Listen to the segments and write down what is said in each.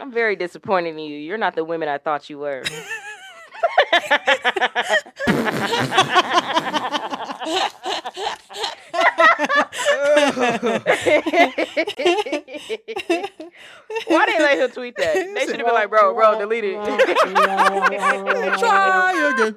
I'm very disappointed in you. You're not the women I thought you were. Why did they let him tweet that? They should have been like, bro, bro, delete it. Try again.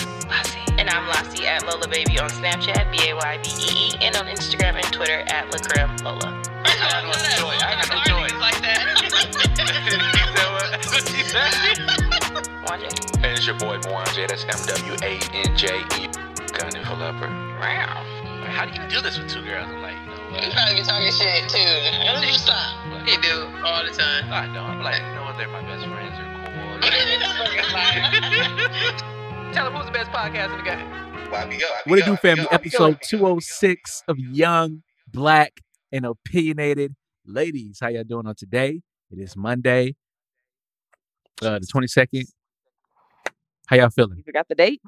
Lassie. And I'm Lassie at Lola Baby on Snapchat, B A Y B E E, and on Instagram and Twitter at Lacrim Lola. I got no joy. I got no joy. like that. Wanja. And it's your boy Mwanje. That's M W A N J E. Gunning for leopard. Wow. How do you do this with two girls? I'm like, you know what? You what? probably be talking shit too. You stop. He do all the time. I don't. I'm like, you know what? They're my best friends. They're Tell him who's the best podcast in the game. YBO. What it do, family? YBO, Episode YBO. 206 of Young, Black, and Opinionated. Ladies, how y'all doing on today? It is Monday, uh, the 22nd. How y'all feeling? You forgot the date?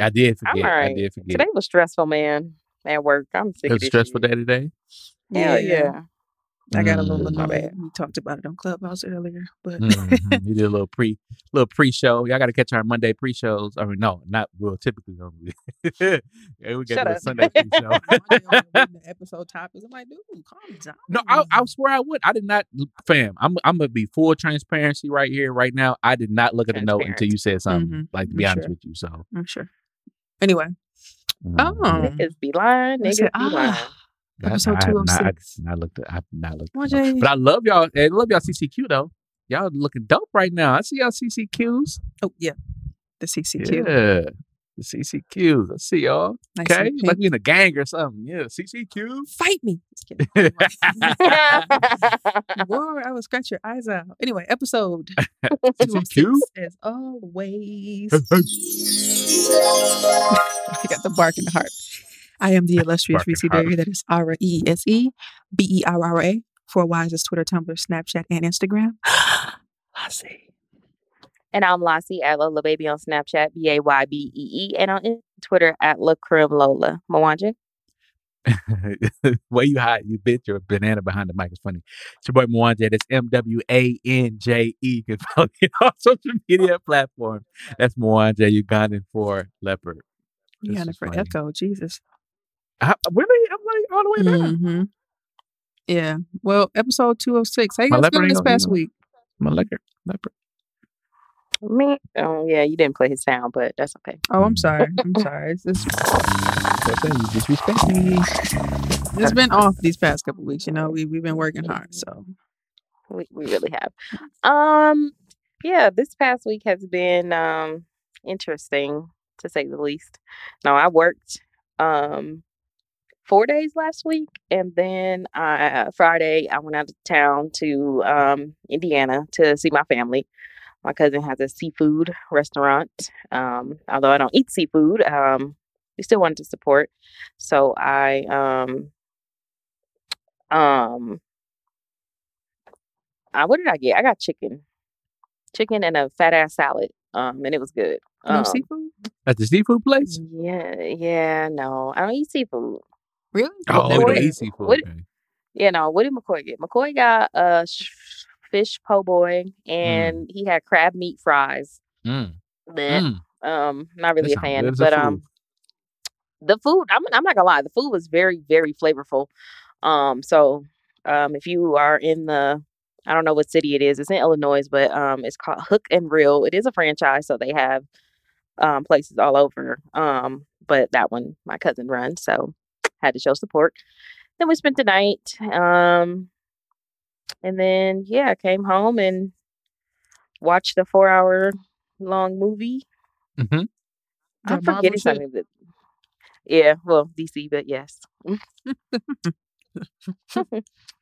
I did I'm forget. I did forget. Today was stressful, man. At work. I'm sick it was a stressful day today. Hell yeah. I got a little Mm. My bad. We talked about it on Clubhouse earlier, but Mhm. we did a little pre, little pre-show. Y'all got to catch our Monday pre-shows. I mean, no, not we'll typically don't. yeah, we Shut got the up. Sunday pre-show. Monday only reading the episode topics. I'm like, dude, calm down. No, I, I swear I would. I did not, fam. I'm I'm gonna be full transparency right here, right now. I did not look at the note until you said something. Mhm, Like to be I'm honest sure. with you, so. I'm sure. Anyway, oh, Niggas be lying. Niggas be lying. Episode I have not, I 206. not looked at. I have not looked. At But I love y'all. I love y'all CCQ though. Y'all looking dope right now. I see y'all CCQs. oh yeah, the CCQ. Yeah, the CCQs. I see y'all. Nice Okay, and like we in a gang or something. Yeah, CCQ. Fight me. Just kidding. Boy, I will scratch your eyes out. Anyway, episode 206, CCQ. as always. I got the bark in the heart. I am the illustrious Reese heart. Berry. That is R E S E B E R R A. For Wise is Twitter, Tumblr, Snapchat, and Instagram. I see. And I'm Lassie at Lola Baby on Snapchat, B A Y B E E, and on Twitter at Lacrim Lola. Mwanje. Way you hide, you bitch, your banana behind the mic is funny. It's your boy Mwanje. That's M W A N J E. You can follow me on social media platforms. That's Mwanje Ugandan for leopard. You This got for funny. echo. Jesus. I, really? I'm like all the way down. hmm Yeah. Well, episode 206. How you My guys leopard feeling ain't this gonna- past you know. week? My leopard. leopard. Me? Oh, yeah, you didn't play his sound, but that's okay. Oh, I'm sorry. I'm sorry. It's, it's, That's it. You disrespect me. it's been off these past couple weeks. You know, we, we've been working hard. So, We, we really have. Um, yeah, this past week has been um interesting to say the least. No, I worked um four days last week, and then I Friday I went out of town to um Indiana to see my family. My cousin has a seafood restaurant. Um, although I don't eat seafood, um, we still wanted to support. So I um um uh, what did I get? I got chicken, chicken and a fat ass salad. Um, and it was good. no Um, seafood? At the seafood place? Yeah, yeah, no, I don't eat seafood. Really? Oh, you What don't is- eat seafood. what- okay. Yeah, no. What did McCoy get? McCoy got a sh- fish po' boy, and he had crab meat fries. Mm, Bleh. mm. Um, not really That a fan, good a but um, the food. I'm I'm not gonna lie, the food was very very flavorful. Um, so um, if you are in the I don't know what city it is. It's in Illinois, but um, it's called Hook and Reel. It is a franchise, so they have um places all over. Um, but that one my cousin runs, so had to show support. Then we spent the night. Um, and then yeah, came home and watched a four hour long movie. Mhm. I'm forgetting shit? something that. Yeah, well, DC, but yes.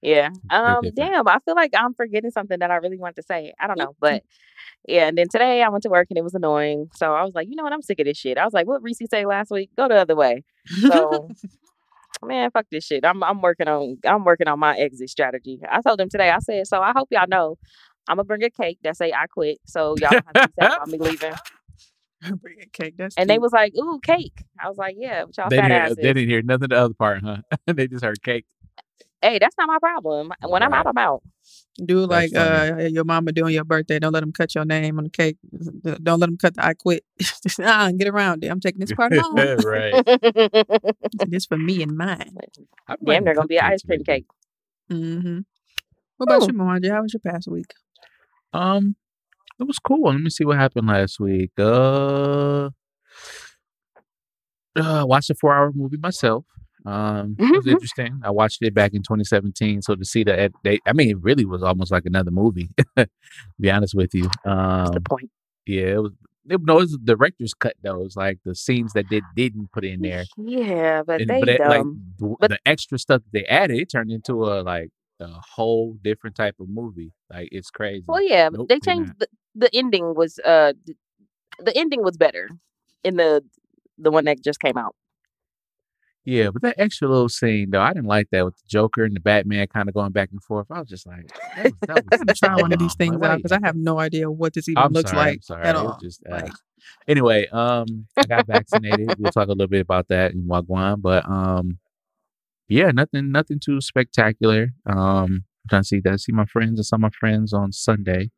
yeah. Um. Damn. I feel like I'm forgetting something that I really want to say. I don't know, but yeah. And then today I went to work and it was annoying. So I was like, you know what? I'm sick of this shit. I was like, what Reese say last week? Go the other way. So man, fuck this shit. I'm I'm working on I'm working on my exit strategy. I told them today. I said, so I hope y'all know. I'm gonna bring a cake that say I quit, so y'all don't have to be sad about me leaving. Bring a cake. That's And they was like, "Ooh, cake." I was like, "Yeah, y'all They fat didn't, uh, asses." they didn't hear nothing the other part, huh? they just heard cake. Hey, that's not my problem. When I'm out, I'm out. do like uh your mama doing your birthday. Don't let them cut your name on the cake. Don't let them cut the I quit. nah, get around it. I'm taking this part home. right. this for me and mine. I've Damn, they're gonna be an ice cream lately. cake. hmm What about Ooh. you, Mwanje? How was your past week? Um, it was cool. Let me see what happened last week. Uh, uh watched a four-hour movie myself. Um, it was Mhm. interesting. I watched it back in 2017, so to see that, they, I mean, it really was almost like another movie. to be honest with you. That's the Um, point. yeah, it was. It, no, it was the director's cut though. It was like the scenes that they didn't put in there. Yeah, but And- they but it, like the, But- the extra stuff that they added, it turned into a like a whole different type of movie. Like it's crazy. Well, yeah, Nope, they they changed the, the ending was uh the ending was better in the the one that just came out. Yeah, but that extra little scene though, I didn't like that with the Joker and the Batman kind of going back and forth. I was just like, that was, that I was gotta try one of these things Like, out because I have no idea what this even I'm looks sorry, like sorry. at all. just uh, Like, anyway. Um, I got vaccinated. we'll talk a little bit about that in Wagwan, but um, yeah, nothing, nothing too spectacular. Um, I'm trying to see that. I see my friends. I saw my friends on Sunday,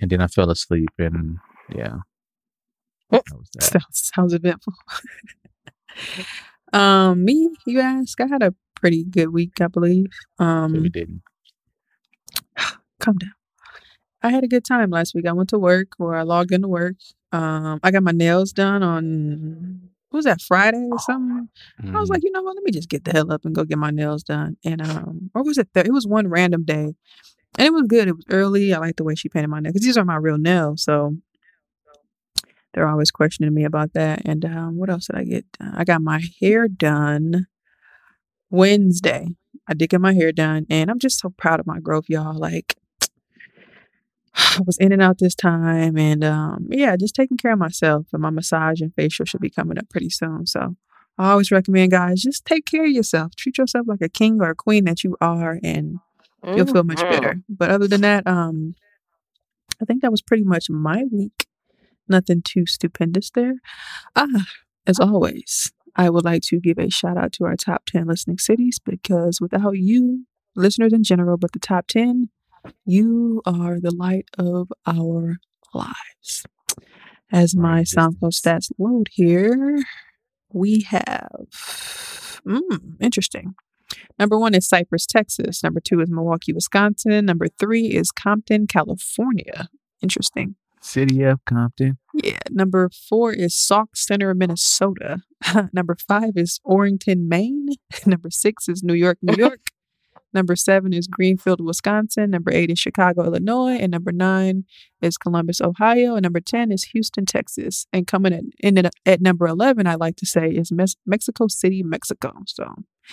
and then I fell asleep, and yeah, that was that. sounds, sounds eventful. um, me, you ask, I had a pretty good week, I believe. Um, we didn't. calm down. I had a good time last week. I went to work or I logged into work. Um, I got my nails done on what was that Friday or something. I was Mhm. like, you know what? Let me just get the hell up and go get my nails done. And um, or was it? Th- it was one random day, and it was good. It was early. I like the way she painted my nails because these are my real nails. So they're always questioning me about that. And um, what else did I get? done? I got my hair done Wednesday. I did get my hair done, and I'm just so proud of my growth, y'all. Like. I was in and out this time, and um, yeah, just taking care of myself. And my massage and facial should be coming up pretty soon. So I always recommend guys just take care of yourself. Treat yourself like a king or a queen that you are, and you'll feel much Mhm. better. But other than that, um, I think that was pretty much my week. Nothing too stupendous there. Ah, as always, I would like to give a shout out to our top 10 listening cities because without you, listeners in general, but the top 10, you are the light of our lives. As my SoundCloud stats load here, we have, mm, interesting. Number one is Cypress, Texas. Number two is Milwaukee, Wisconsin. Number three is Compton, California. Interesting. City of Compton. Yeah. Number four is Sauk Centre, Minnesota. Number five is Orrington, Maine. Number six is New York, New York. Number seven is Greenfield, Wisconsin. Number eight is Chicago, Illinois. And number nine is Columbus, Ohio. And number 10 is Houston, Texas. And coming at, in at, at number 11, I like to say, is Mes- Mexico City, Mexico. So,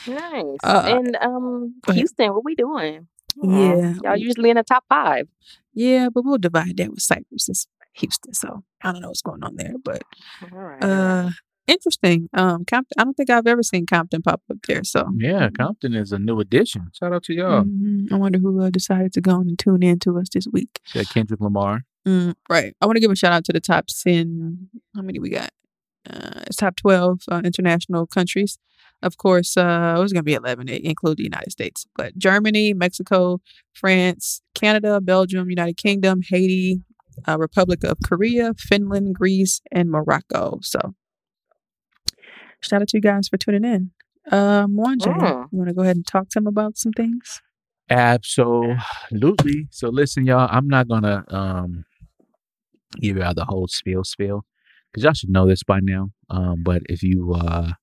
Nice. Uh, and um, go ahead. Houston, what we doing? Aw, Yeah. y'all usually in the top five. Yeah, but we'll divide that with Cypress. It's Houston. So, I don't know what's going on there. But All right. uh, interesting. Um, Compton, I don't think I've ever seen Compton pop up there. So, Yeah, Compton is a new addition. Shout out to y'all. Mhm. I wonder who uh, decided to go on and tune in to us this week. Yeah, Kendrick Lamar. Mm, right. I want to give a shout out to the top 10. How many we got? Uh, it's top 12 uh, international countries. Of course, uh, it was going to be 11. It include the United States, but Germany, Mexico, France, Canada, Belgium, United Kingdom, Haiti, uh, Republic of Korea, Finland, Greece, and Morocco. So, shout out to you guys for tuning in. Um, Wanja, Mm. you want to go ahead and talk to them about some things? Absolutely. So listen, y'all, I'm not gonna um give y'all the whole spiel spiel because y'all should know this by now. Um, but if you uh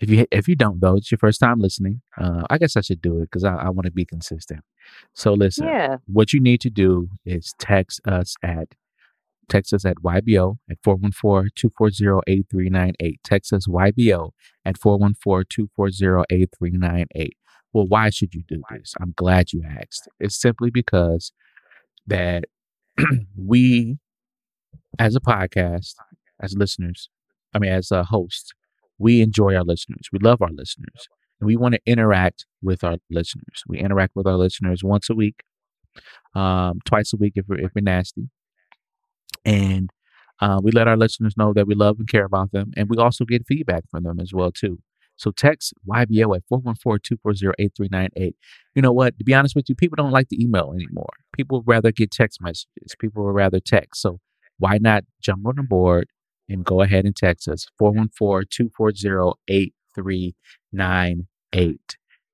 if you if you don't though, it's your first time listening. Uh, I guess I should do it because I, I want to be consistent. So listen, yeah. what you need to do is text us at Text us at YBO at 414-240-8398. Text us YBO at 414-240-8398. Well, why should you do this? I'm glad you asked. It's simply because that we as a podcast, as listeners, I mean as a host, we enjoy our listeners. We love our listeners. And we want to interact with our listeners. We interact with our listeners once a week, um, twice a week if we're, if we're nasty. And uh, we let our listeners know that we love and care about them. And we also get feedback from them as well, too. So text YBO at 414-240-8398. You know what? To be honest with you, people don't like the email anymore. People would rather get text messages. People would rather text. So why not jump on the board and go ahead and text us 414-240-8398.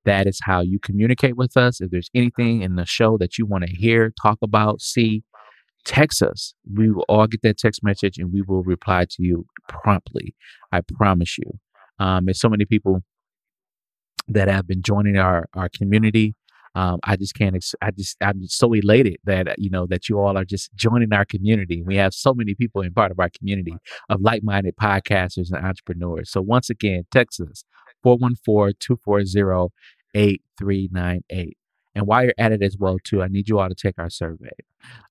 That is how you communicate with us. If there's anything in the show that you want to hear, talk about, see, text us. We will all get that text message and we will reply to you promptly. I promise you. Um, there's so many people that have been joining our our community. Um, I just can't. Ex- I just I'm so elated that uh, you know that you all are just joining our community. We have so many people in part of our community of like-minded podcasters and entrepreneurs. So once again, Texas us 414-240-8398. And while you're at it as well, too, I need you all to take our survey.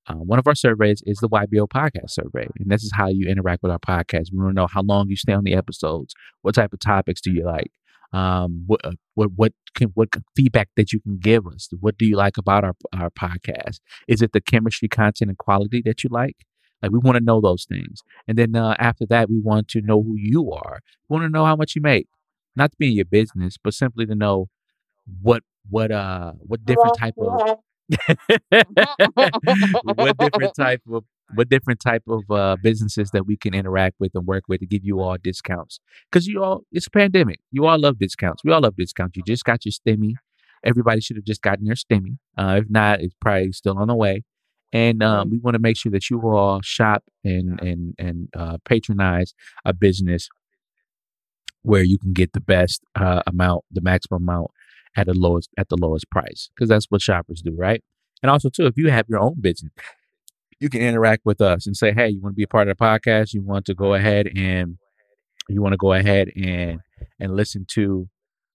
Uh, one of our surveys is the YBO podcast survey, and this is how you interact with our podcast. We want to know how long you stay on the episodes, what type of topics do you like, um, what uh, what what can what feedback that you can give us. What do you like about our our podcast? Is it the chemistry, content, and quality that you like? Like we want to know those things, and then uh, after that, we want to know who you are. We want to know how much you make, not to be in your business, but simply to know what what uh what different type of what different type of what different type of uh, businesses that we can interact with and work with to give you all discounts. Because you all it's a pandemic. You all love discounts. We all love discounts. You just got your stimmy. Everybody should have just gotten their stimmy. Uh, if not it's probably still on the way. And um, we want to make sure that you all shop and and and uh, patronize a business where you can get the best uh, amount the maximum amount at the lowest at the lowest price. Because that's what shoppers do right? And also too if you have your own business you can interact with us and say hey you want to be a part of the podcast? You want to go ahead and you want to go ahead and and listen to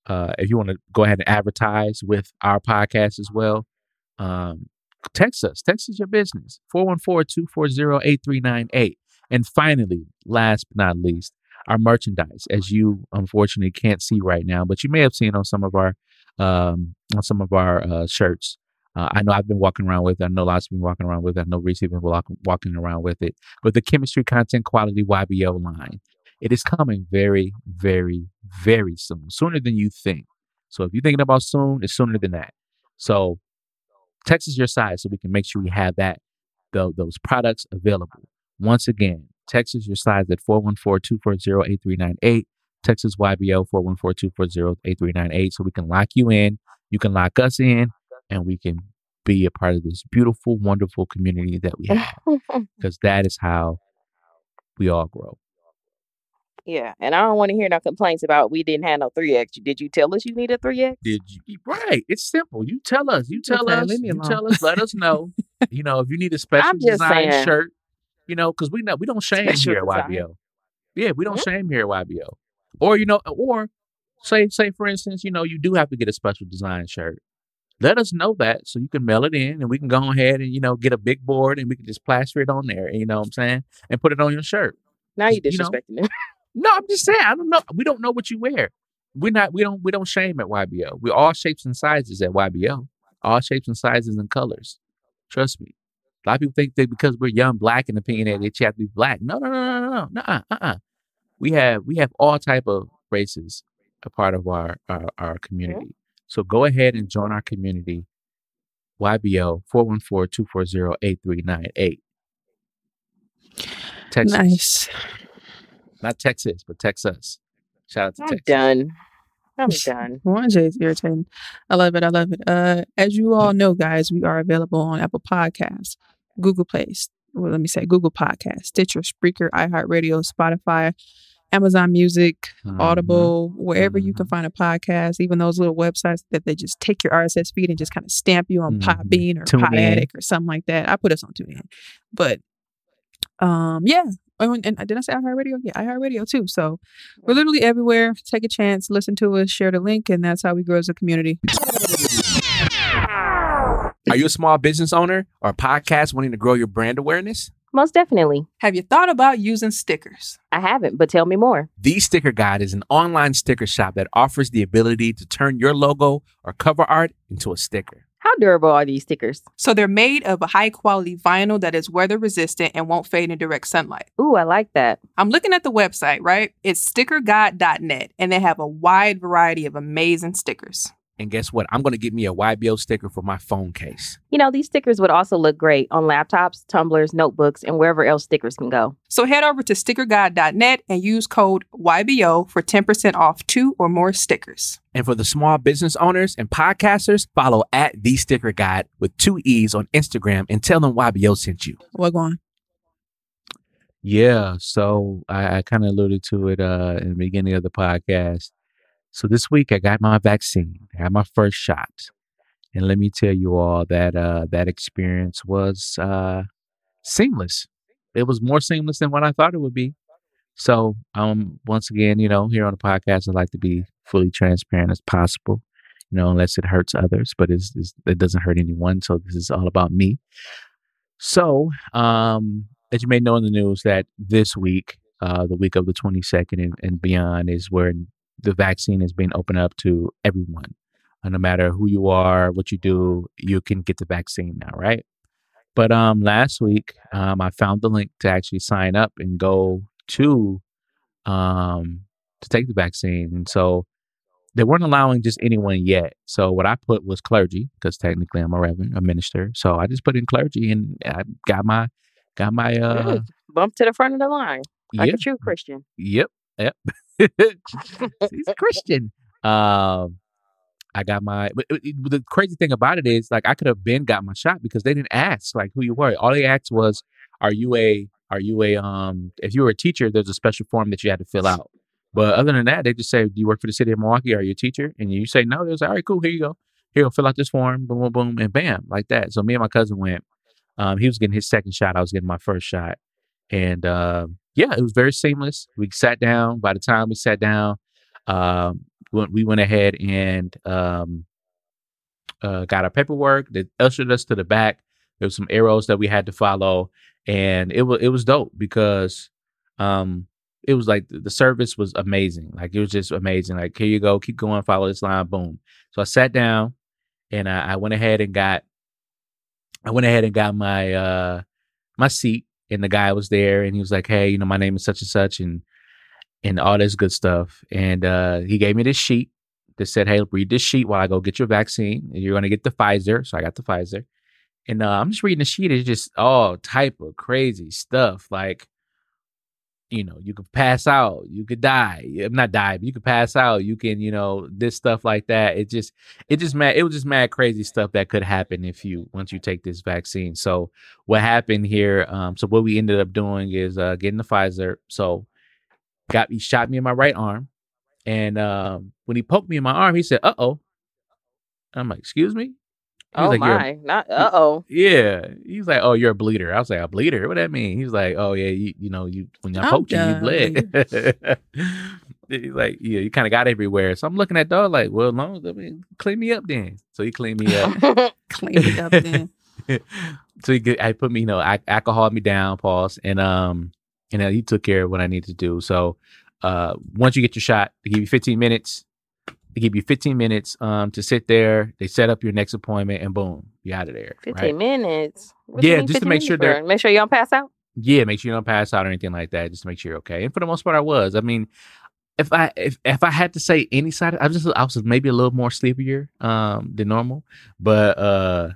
uh if you want to go ahead and advertise with our podcast as well um text us. Text us your business 414-240-8398 and finally last but not least our merchandise. As you unfortunately can't see right now but you may have seen on some of our um, on some of our uh, shirts. Uh, I know I've been walking around with it. I know lots been walking around with it. I know Reese has been walk, walking around with it. But the chemistry content quality YBO line, it is coming very, very, very soon, sooner than you think. So if you're thinking about soon, it's sooner than that. So text us your size so we can make sure we have that the, those products available. Once again, text us your size at 414-240-8398. Texas YBO 414-240-8398 so we can lock you in, you can lock us in, and we can be a part of this beautiful, wonderful community that we have. Because that is how we all grow. yeah, and I don't want to hear no complaints about we didn't have no three X. Did you tell us you need a three X? Did you right? It's simple. You tell us. You tell Okay, us. leave me alone. You tell us. Let us know. you know, if you need a special design saying. shirt, you know, because we know we don't shame Special here at design. YBO. Yeah, we don't mm-hmm. shame here at YBO. Or you know, or say say for instance, you know, you do have to get a special design shirt. Let us know that so you can mail it in and we can go ahead and you know get a big board and we can just plaster it on there. You know what I'm saying? And put it on your shirt. Now you You know, disrespecting them. No, I'm just saying. I don't know. We don't know what you wear. We're not. We don't. We don't shame at YBO. We're all shapes and sizes at YBO. All shapes and sizes and colors. Trust me. A lot of people think that because we're young, black, and opinionated, that you have to be black. No, no, no, no, no, no. Uh, uh, uh. We have we have all type of races a part of our our, our community. So go ahead and join our community. YBO 414-240-8398. Text us. Nice. Not Texas, but Texas. Shout out to Texas. I'm Texas. done. I'm done. One J is irritating. I love it. I love it. Uh, as you all know, guys, we are available on Apple Podcasts, Google Play, well, let me say Google Podcasts, Stitcher, Spreaker, iHeartRadio, Spotify, Amazon Music, Mhm. Audible, wherever you can Mhm. find a podcast, even those little websites that they just take your RSS feed and just kind of stamp you on Mhm. Podbean or TuneIn. Pod or something like that. I put us on TuneIn, but Um, yeah. Oh, and, and did I say iHeartRadio? Yeah, iHeartRadio too. So we're literally everywhere. Take a chance, listen to us, share the link, and that's how we grow as a community. Are you a small business owner or a podcast wanting to grow your brand awareness? Most definitely. Have you thought about using stickers? I haven't, but tell me more. The Sticker Guide is an online sticker shop that offers the ability to turn your logo or cover art into a sticker. How durable are these stickers? So they're made of a high quality vinyl that is weather resistant and won't fade in direct sunlight. Ooh, I like that. I'm looking at the website, right? It's stickerguide.net, and they have a wide variety of amazing stickers. And guess what? I'm going to get me a YBO sticker for my phone case. You know, these stickers would also look great on laptops, tumblers, notebooks, and wherever else stickers can go. So head over to stickerguide.net and use code YBO for 10% off two or more stickers. And for the small business owners and podcasters, follow at The Sticker Guide with two E's on Instagram and tell them YBO sent you. What going? Yeah, so I, I kind of alluded to it uh, in the beginning of the podcast. So this week I got my vaccine. I got my first shot, and let me tell you all that uh, that experience was uh, seamless. It was more seamless than what I thought it would be. So um, once again, you know, here on the podcast, I like to be fully transparent as possible. You know, unless it hurts others, but it's, it's, it doesn't hurt anyone. So this is all about me. So, um, as you may know in the news, that this week, uh, the week of the 22nd and, and beyond, is where the vaccine is being opened up to everyone. Uh, no matter who you are, what you do, you can get the vaccine now, right? But um, last week, um, I found the link to actually sign up and go to um, to take the vaccine. And so they weren't allowing just anyone yet. So what I put was clergy because technically I'm a reverend, a minister. So I just put in clergy and I got my got my uh. Bump to the front of the line. Like yep, a true Christian. yep, yep. He's a Christian. Um, I got my. But it- it- the crazy thing about it is, like, I could have been got my shot because they didn't ask like who you were. All they asked was, "Are you a? Are you a? Um, if you were a teacher, there's a special form that you had to fill out." But other than that, they just say, "Do you work for the city of Milwaukee? Are you a teacher?" And you say no. They was like, "All right, cool. Here you go. Here, go fill out this form. Boom, boom, boom, and bam, like that." So me and my cousin went. Um, he was getting his second shot. I was getting my first shot, and um, yeah, it was very seamless. We sat down. By the time we sat down, um, we went ahead and um, uh, got our paperwork. They ushered us to the back. There was some arrows that we had to follow, and it was it was dope because um, it was like the, the service was amazing. Like it was just amazing. Like here you go, keep going, follow this line, boom. So I sat down, and I, I went ahead and got I went ahead and got my uh my seat and the guy was there and he was like, Hey, you know, my name is such and such and and all this good stuff. And uh he gave me this sheet that said, Hey, read this sheet while I go get your vaccine. And you're gonna get the Pfizer. So I got the Pfizer. And uh, I'm just reading the sheet. It's just all type of crazy stuff. Like, you know, you could pass out, you could die. I'm not die, but you could pass out. You can, you know, this stuff like that. It just, it just mad. It was just mad crazy stuff that could happen if you once you take this vaccine. So what happened here? Um, so what we ended up doing is uh, getting the Pfizer. So got he shot me in my right arm, and um, when he poked me in my arm, he said, "Uh oh." I'm like, "Excuse me." He was Oh like, "You're a- my. Not uh oh. yeah. He's like, oh, you're a bleeder. I was like, a bleeder? What that mean? He's like, oh yeah, you you know, you when I I'm poked you, you bled. He's like, yeah, you kind of got everywhere. So I'm looking at dog like, well, long as I mean, clean me up then. So he cleaned me up. Clean me up then. so he get, I put me, you know, I, alcohol me down, pause, and um, and he took care of what I needed to do. So, uh, once you get your shot, they give you 15 minutes. They give you 15 minutes um to sit there. They set up your next appointment, and boom, you're out of there. 15 right? minutes. What Yeah, just to make sure they're- Make sure you don't pass out. Yeah, make sure you don't pass out or anything like that. Just to make sure you're okay. And for the most part, I was. I mean, if I if if I had to say any side, I was just I was maybe a little more sleepier um than normal. But uh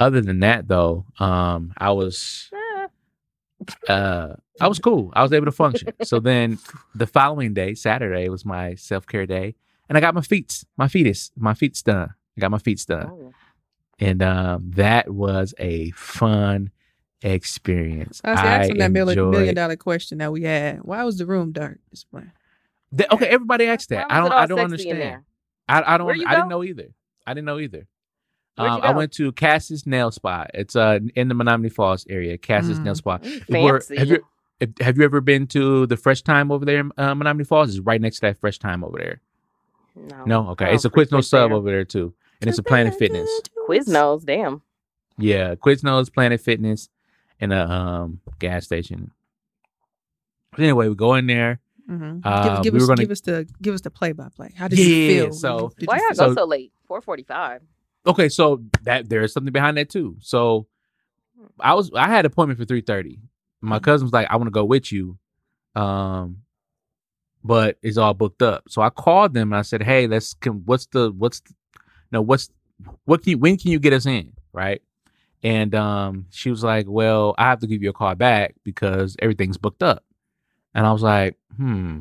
other than that, though, um, I was Eh, uh I was cool. I was able to function. so then the following day, Saturday, was my self care day, and I got my feet, my fetus, my feet's done. I got my feet's done, oh. and um, that was a fun experience. I was asking that million, million dollar question that we had. Why was the room dark? This morning? Th- okay, everybody asked that. I don't. I don't understand. I, I don't. Where you I didn't know either. I didn't know either. Um, I went to Cass's Nail Spot. It's uh in the Menomonee Falls area. Cass's Nail Mm. Spot. If we're- Fancy. have you have you ever been to the Fresh Thyme over there in uh, Menomonee Falls? It's right next to that Fresh Thyme over there. No. No, okay. I It's a Quiznos sub there. over there too, and it's a Planet Fitness. Quiznos, damn. Yeah, Quiznos, Planet Fitness, and a um gas station. But anyway, we go in there. Mhm. Uh, give give we us gonna- give us the give us the play by play. How did Yeah, you feel? so- Did Why you y'all go so- so late? Four forty-five. Okay, so that there's something behind that too. So I was I had an appointment for three thirty. My cousin was like, I want to go with you. Um but it's all booked up. So I called them and I said, Hey, let's can what's the what's the, no what's what can you when can you get us in? Right. And um she was like, Well, I have to give you a call back because everything's booked up. And I was like, hmm.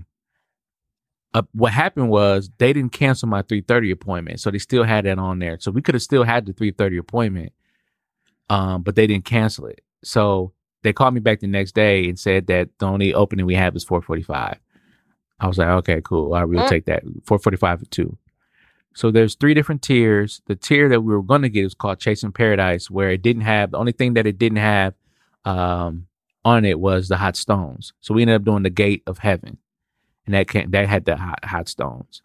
Uh, what happened was they didn't cancel my 3:30 appointment, so they still had that on there. So we could have still had the 3:30 appointment, um, but they didn't cancel it. So they called me back the next day and said that the only opening we have is 4:45. I was like, okay, cool. I will Mm. take that 4:45 for two. So there's three different tiers. The tier that we were going to get is called Chasing Paradise, where it didn't have the only thing that it didn't have um, on it was the hot stones. So we ended up doing the Gate of Heaven, and that can that had the hot hot stones.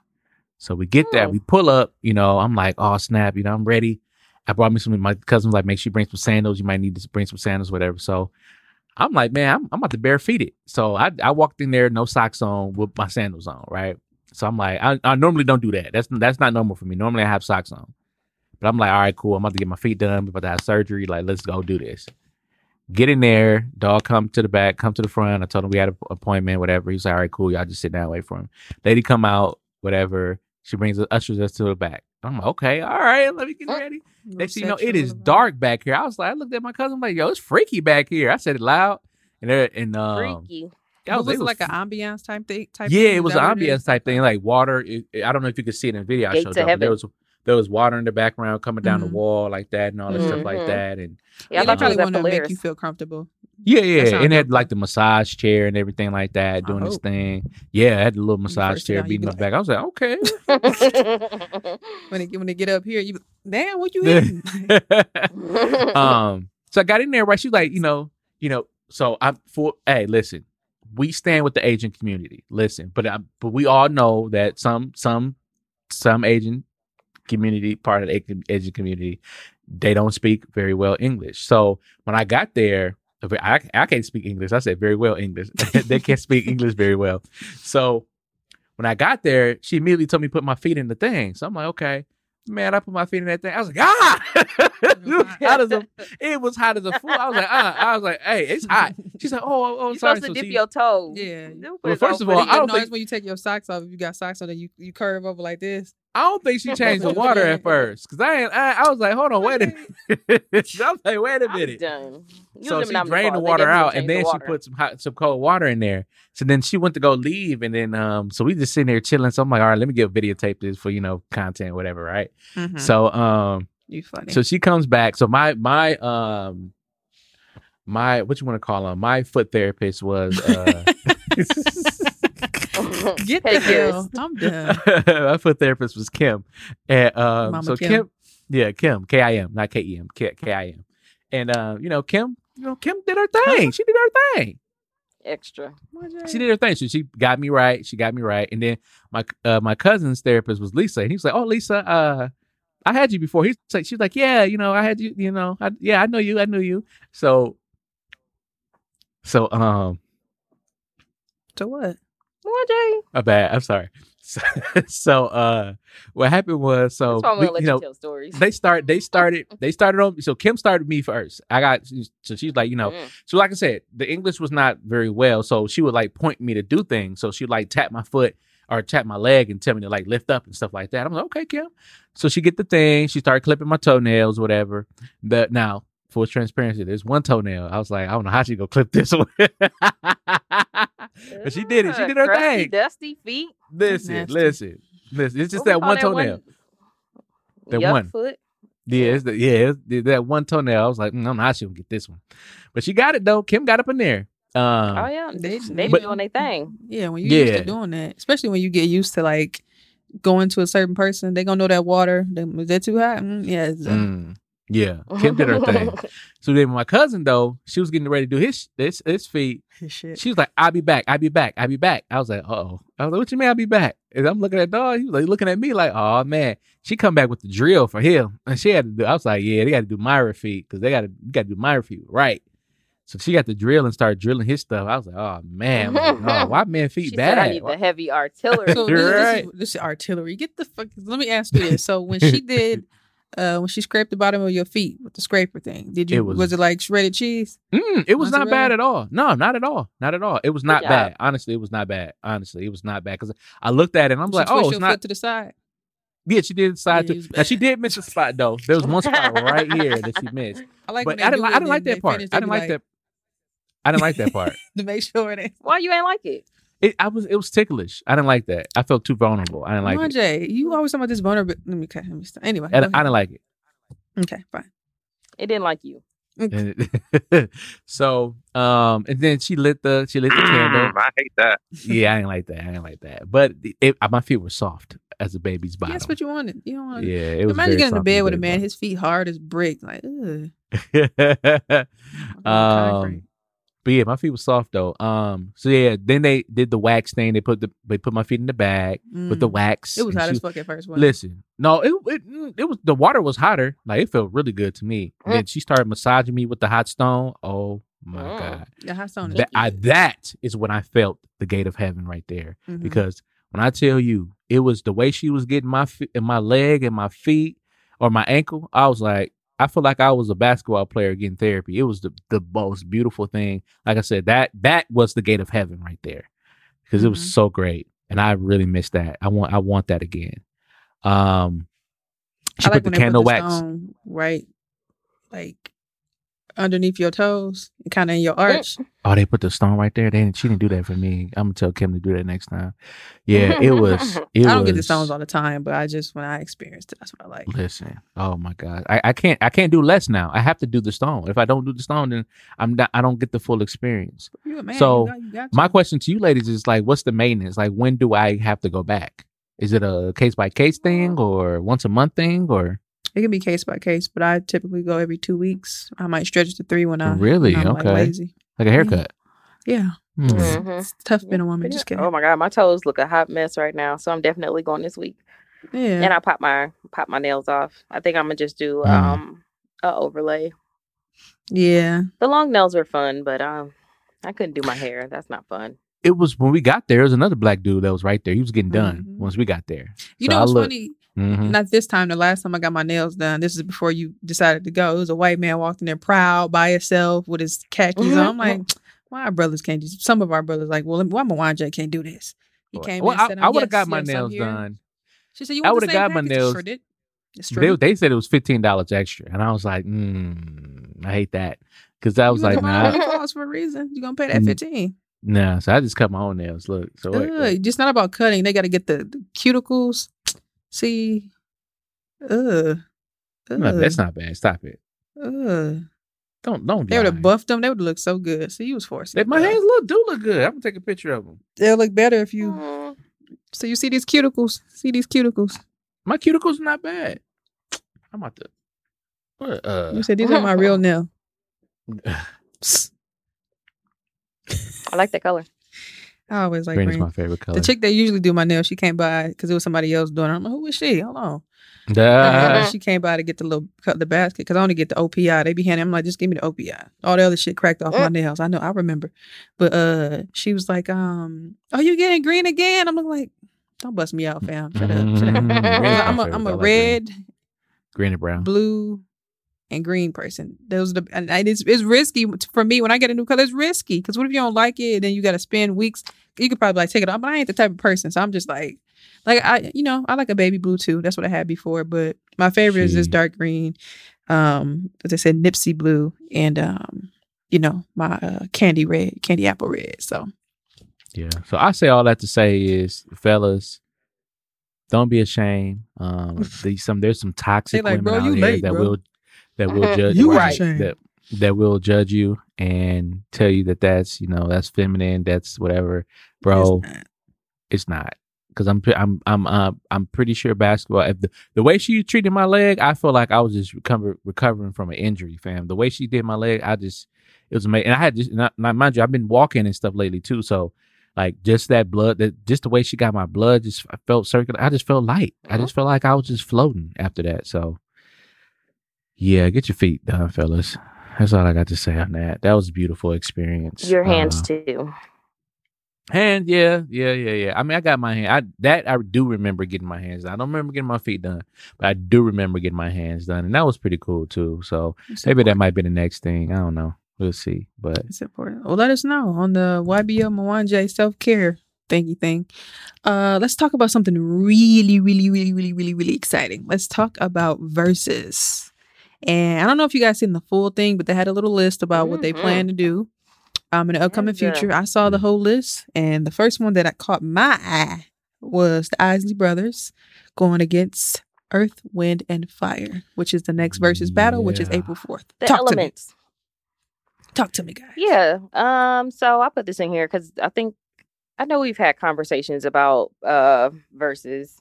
So we get that, Hmm. we pull up. You know, I'm like, oh snap, you know, I'm ready. I brought me some. My cousin was like, make sure you bring some sandals. You might need to bring some sandals, whatever. So I'm like, man, I'm, I'm about to bare feet it. So I I walked in there, no socks on, with my sandals on, right. So I'm like, I, I normally don't do that. That's that's not normal for me. Normally I have socks on. But I'm like, all right, cool. I'm about to get my feet done. I'm about to have surgery. Like, let's go do this. Get in there. Dog come to the back, come to the front. I told him we had an appointment, whatever. He's like, all right, cool. Y'all just sit down, wait for him. Lady come out, whatever. She brings us, ushers us to the back. I'm like, okay, all right, let me get ready. Next thing you know, it is dark back here. I was like, I looked at my cousin, I'm like, yo, it's freaky back here. I said it loud. And there, and um, Freaky. that was, was, it was like an ambiance type thing? Type yeah, thing? it was an what it ambience is? type thing, like water. It, I don't know if you could see it in the video I showed you, there was there was water in the background coming down the Mhm. wall like that and all that stuff like Mhm. that. And Yeah, I Yeah, they probably was want to make you feel comfortable. yeah, yeah, and it had like the massage chair and everything like that, doing this thing. Yeah, I had the little massage chair beating be my back. I was like, okay. When they when they get up here, you be, damn, what you eating? um, so I got in there, right? She's like, you know, you know, so I'm for hey, listen, we stand with the Asian community. Listen, but I, but we all know that some some some Asian community, part of the Asian- Asian community, they don't speak very well English. So when I got there, I, I can't speak English. I said very well English. they can't speak English very well. So when I got there, she immediately told me to put my feet in the thing. So I'm like, okay. Man, I put my feet in that thing. I was like, ah! it, was hot as a, it was hot as a fool. I was like, ah. I was like, hey, it's hot. She's like, oh, oh, oh you sorry. supposed to So dip she- your toes. Yeah. Well, first of all, I don't noise think- when you take your socks off. If you got socks on, then you, you curve over like this. I don't think she changed the water at first. Cause I I, I was like, hold on, wait a minute. I was like, wait a minute. so she in drained the water out, and changed the then she put some hot, some cold water in there. So then she went to go leave, and then um, so we just sitting there chilling. So I'm like, all right, let me get videotape this for you know content, whatever, right? Mhm. So um, you funny. so she comes back. So my my um my what you want to call him? My foot therapist was uh Get the hell. I'm done. my foot therapist was Kim. And um Mama so Kim. Kim. yeah, Kim, K I M, not K E M, K K I M. And uh, you know, Kim, you know, Kim did her thing. She did her thing. Extra. She did her thing. So she got me right. She got me right. And then my uh, my cousin's therapist was Lisa, and he was like, "Oh, Lisa, uh, I had you before." He's like, "She's like, yeah, you know, I had you. You know, I, yeah, I know you. I knew you." So, so um, So what? What, Jay? bad. I'm sorry. So, so uh, what happened was so That's why I'm we- let you know tell stories. they start they started they started on so Kim started me first. I got so she's like you know Mm. so like I said, the English was not very well, so she would like point me to do things. So she would like tap my foot or tap my leg and tell me to like lift up and stuff like that. I'm like, okay, Kim. So she get the thing. She started clipping my toenails, whatever. The now full transparency, there's one toenail. I was like, I don't know how she gonna clip this one. but she did it. She did her crusty, thing. Dusty feet. Listen, Nasty. listen, listen. It's just What we that call one toenail. That Yuck one. foot. Yeah, it's the, yeah, it's that one toenail. I was like, mm, I'm not sure how she gonna get this one, but she got it though. Kim got up in there. Um, oh yeah, They- they, they but- doing their thing. Yeah, when you used to doing that, especially when you get used to like going to a certain person, they gonna know that water. Them- Is that too hot? Mm, yeah. It's, uh, Mm. Yeah, Kim did her thing. So then my cousin though, she was getting ready to do his his, his feet. shit. She was like, "I'll be back. I'll be back. I'll be back." I was like, "Uh oh." I was like, "What you mean I'll be back?" And I'm looking at dog. He was like looking at me like, "Oh man." She come back with the drill for him, and she had to do. I was like, "Yeah, they got to do Myra feet because they got to got to do Myra feet right." So she got the drill and started drilling his stuff. I was like, "Oh man, I'm like, oh, why men feet She bad?" said I need the heavy artillery. So You're this, this is, this is artillery. Get the fuck. Let me ask you this. So when she did, uh, when she scraped the bottom of your feet with the scraper thing, did you It was, was- it like shredded cheese? Mm, it was not bad at all. No, not at all. Not at all. It was not job. bad. Honestly, it was not bad. Honestly, it was not bad because I looked at it and I'm like, oh, it's your not. foot to the side. Yeah, she did decide Yeah, to. Now she did miss a spot though. There was one spot right here that she missed. I like. But I didn't. do Like, it I didn't like that part. finish, I didn't be like that. I didn't like that part. to make sure it ain't. Why you ain't like it? It. I was. It was ticklish. I didn't like that. I felt too vulnerable. I didn't like it. Mwanje, you always talking about this vulnerable. Let me, okay, let me stop. Anyway, I, go I didn't like it. okay, fine. It didn't like you. so, um, and then she lit the she lit the candle. Mm, I hate that. Yeah, I didn't like that. I didn't like that. But it, my feet were soft as a baby's bottom. That's what you wanted. You don't want. yeah, it was. Imagine very getting in the bed with a baby man, his feet hard as brick. Like, ugh. bottom. concrete. um, but yeah, my feet were soft though. Um, so yeah, then they did the wax thing. They put the they put my feet in the bag with the Mm. wax. It was hot she- as fuck at first. wasn't? Listen, no, it, it it was the water was hotter. Like it felt really good to me. And then she started massaging me with the hot stone. Oh my Mm. god, The hot stone. is that I, that is when I felt the gate of heaven right there. Mhm. Because when I tell you, it was the way she was getting my fe- in my leg and my feet or my ankle. I was like, I feel like I was a basketball player getting therapy. It was the the most beautiful thing. Like I said, that that was the gate of heaven right there because it was Mhm. so great, and I really missed that. I want I want that again. Um, she I like put the candle put the wax. stone right, like underneath your toes, kind of in your arch. Oh, they put the stone right there. They didn't, she didn't do that for me. I'm gonna tell Kim to do that next time. Yeah, it was. It I don't get the stones all the time, but I just when I experienced it, that's what I like. Listen, oh my god, I, I can't I can't do less now. I have to do the stone. If I don't do the stone, then I'm not. I don't get the full experience. You a man, So, you got, you got My question to you ladies is like, what's the maintenance? Like, when do I have to go back? Is it a case by case thing or once a month thing or It can be case by case, but I typically go every two weeks. I might stretch to three when I Really? when I'm, like, Okay. lazy. like a haircut? Yeah, Hmm. Mhm. it's tough being a woman. Just kidding. Oh my god, my toes look a hot mess right now. So I'm definitely going this week. Yeah, And I pop my pop my nails off. I think I'm gonna just do Mm. um a overlay. yeah. The long nails were fun, but um I couldn't do my hair. That's not fun. It was when we got there. There was another black dude that was right there. He was getting done Mhm. once we got there. You So know I what's look- funny? Mhm. Not this time. The last time I got my nails done, this is before you decided to go. It was a white man walked in there proud by himself with his khakis on. I'm like, why our brothers can't do? Some of our brothers like, well, why Mwanje can't do this? He came. Well, I, I would have "Yes, got my yes, nails done. She said, "You I would've same got my nails- Sure did. They, true. they said it was fifteen dollars extra, and I was like, mm, I hate that because I was You like, nah, for a reason. You are gonna pay that fifteen? nah. So I just cut my own nails. Look, so wait, Ugh, wait. just not about cutting. They got to get the, the cuticles. See, ugh, ugh, No, that's not bad. Stop it. Ugh. Don't don't. They would have buffed them. They would look so good. See, you was forcing. They- my hands look do look good. I'm gonna take a picture of them. They'll look better if you. Mm. So you see these cuticles? See these cuticles? My cuticles are not bad. I'm about to. What? Uh, You said these are my real nail. I like that color. I always like green is my favorite color. The chick that usually do my nails, she came by because it was somebody else doing it. I'm like, who is she? Hold on. Duh. Uh, she came by to get the little cut the basket because I only get the OPI. They be handing. I'm like, just give me the OPI. All the other shit cracked off my nails. I know. I remember. But uh, she was like, um, are you getting green again? I'm like, don't bust me out, fam. Shut up. Shut up. Mm, green is my I'm a, favorite I'm color. I a like green. red, green and brown. blue, and green person. Those are the and it's it's risky for me when I get a new color. It's risky because what if you don't like it? Then you got to spend weeks. You could probably like take it off, but I ain't the type of person, so I'm just like, like I, you know, I like a baby blue too. That's what I had before, but my favorite is this dark green. Um, as I said, Nipsey blue, and um, you know, my uh, candy red, candy apple red. So Yeah. So I say all that to say is, fellas, don't be ashamed. Um, these some there's some toxic like, women "Bro, out here late, that bro." will that will judge You right, that that will judge you and tell you that that's you know that's feminine, that's whatever, bro. it's not. Because I'm I'm I'm uh, I'm pretty sure basketball. If the, the way she treated my leg, I feel like I was just recover, recovering from an injury, fam. The way she did my leg, I just it was amazing. And I had just not, not mind you, I've been walking and stuff lately too, so like just that blood, that just the way she got my blood, just I felt circular. I just felt light. I Mhm. just felt like I was just floating after that. So yeah, get your feet done, fellas. That's all I got to say on that. That was a beautiful experience. Your hands Uh, too. Hand, yeah, yeah, yeah, yeah. I mean, I got my hand. I that I do remember getting my hands done. I don't remember getting my feet done, but I do remember getting my hands done, and that was pretty cool too. So It's maybe that might be the next thing. I don't know. We'll see. But It's important. Well, let us know on the YBO Mwanje self care thingy thing. Uh, let's talk about something really, really, really, really, really, really exciting. Let's talk about verses. And I don't know if you guys seen the full thing, but they had a little list about what they Mhm. plan to do um in the upcoming future. I saw the whole list, and the first one that I caught my eye was the Isley Brothers going against Earth, Wind, and Fire, which is the next Verzuz battle, which is April fourth. The Talk to me. elements. Talk to me, guys. Yeah. Um. So I put this in here because I think I know we've had conversations about uh Verzuz,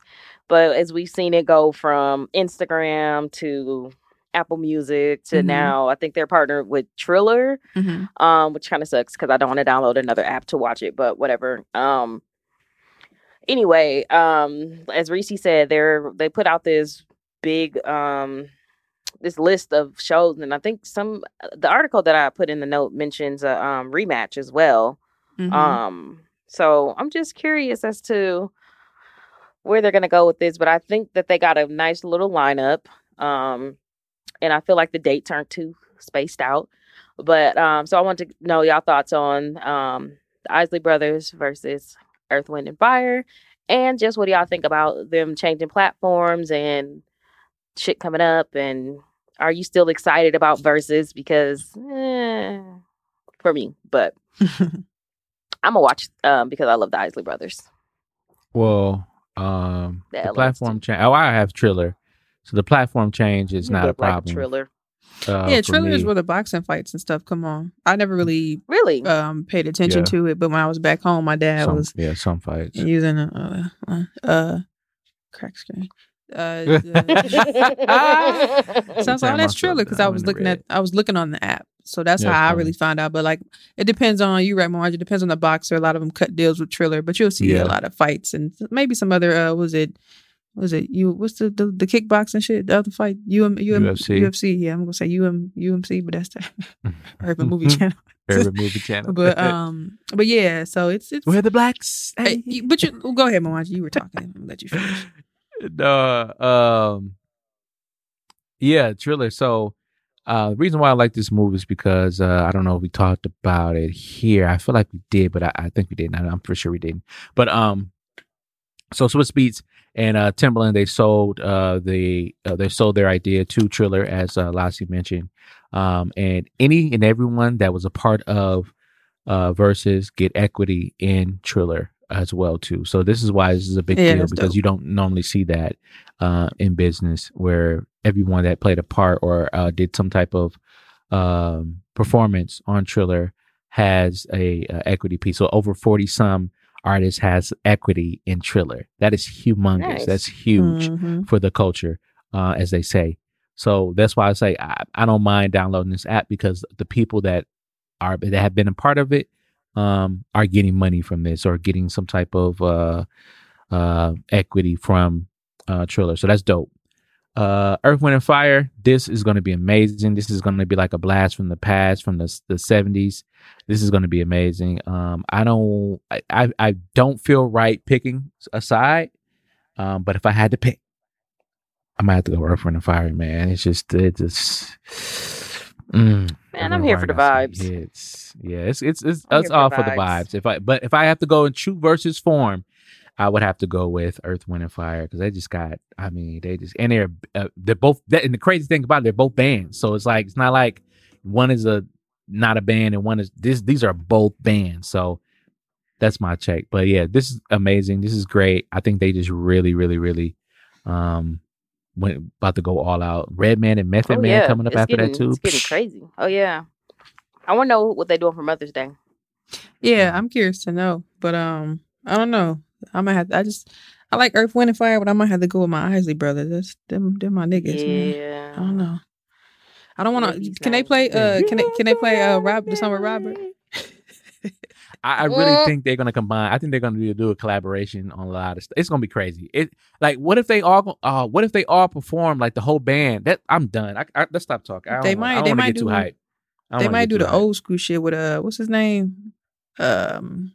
but as we've seen it go from Instagram to Apple Music to Mhm. now, I think they're partnered with Triller, Mhm. um, which kind of sucks because I don't want to download another app to watch it, but whatever. Um. Anyway, um, as Reese said, they're they put out this big um this list of shows and i think some the article that i put in the note mentions a um, rematch as well Mhm. um so i'm just curious as to where they're going to go with this but i think that they got a nice little lineup um and i feel like the dates aren't too spaced out. But um so i want to know y'all thoughts on um the isley brothers versus earth wind and fire and just what do y'all think about them changing platforms and shit coming up and are you still excited about Verzuz because eh, for me but i'm gonna watch um because i love the isley brothers. Well, um, The the, platform change. Oh, I have Triller, so the platform change is You not a look like problem. Triller. uh, yeah, for Triller is me. where the boxing fights and stuff come on. I never really really um paid attention Yeah. to it, but when I was back home, my dad some, was yeah, some fights. using a uh, uh, uh crack screen. Uh, uh, so I was like, oh, that's I Triller because I was looking at I was looking on the app, so that's Yeah, how I really found out. But like, it depends on you, right, Marge? It depends on the boxer. A lot of them cut deals with Triller, but you'll see Yeah. a lot of fights and maybe some other. uh Was it? Was it you? What's the the, the kickboxing shit? The other fight, UM, UM, UFC. UFC. Yeah, I'm gonna say UM, UMC, but that's the Urban Movie Channel. Favorite movie channel. But um, but yeah, so it's it's. We're the blacks. Hey, you- but you go ahead, Mamaji. You were talking. I'm let you finish. no, um, yeah, Triller. So, uh, the reason why I like this movie is because uh, I don't know if we talked about it here. I feel like we did, but I, I think we didn't. I- I'm pretty sure we didn't. But um, so Swizz Beatz and uh, Timbaland they sold uh the uh, they sold their idea to Triller as uh, Lassie mentioned. Um, and any and everyone that was a part of uh Verzuz get equity in Triller as well too. So this is why this is a big Yeah, deal because dope. you don't normally see that uh in business where everyone that played a part or uh, did some type of um performance on Triller has a, uh equity piece. So over 40 some artists has equity in Triller. That is humongous. Nice. That's huge Mhm. for the culture, uh, as they say. So that's why I say I, I don't mind downloading this app because the people that are that have been a part of it um, are getting money from this or getting some type of uh, uh, equity from uh, Triller. So that's dope. Uh, Earth, Wind, and Fire. This is going to be amazing. This is going to be like a blast from the past, from the the seventies. This is going to be amazing. Um, I don't, I, I, I don't feel right picking a side. Um, but if I had to pick, I might have to go Earth, Wind, and Fire, man. It's just, it just, mm, Man, I'm here for the vibes. hits. Yeah, it's it's it's, it's all for the vibes. vibes. If I but if I have to go in true Verzuz form, I would have to go with Earth, Wind, and Fire because they just got. I mean, they just and they're uh, they're both. And the crazy thing about it, they're both bands. So it's like it's not like one is a not a band and one is this. These are both bands. So that's my check. But yeah, this is amazing. This is great. I think they just really, really, really um went about to go all out. Redman and Method Oh, Man yeah. coming up It's after getting, that too. It's getting crazy. Oh yeah. I want to know what they're doing for Mother's Day. Yeah, I'm curious to know, but um, I don't know. I might have. To, I just I like Earth, Wind, and Fire, but I might have to go with my Isley brothers. That's them. Them my niggas, man. yeah. I don't know. I don't want to. Ladies Can they night. play? Uh, can they? Can they play? Uh, Rob the song with Robert. I, I really think they're gonna combine. I think they're gonna do, do a collaboration on a lot of stuff. It's gonna be crazy. It like what if they all go- uh what if they all perform like the whole band? That I'm done. I, I let's stop talking. I don't, They wanna- might- I don't they wanna might get too do- hype. I don't They might do the hype. old school shit with uh, what's his name? Um,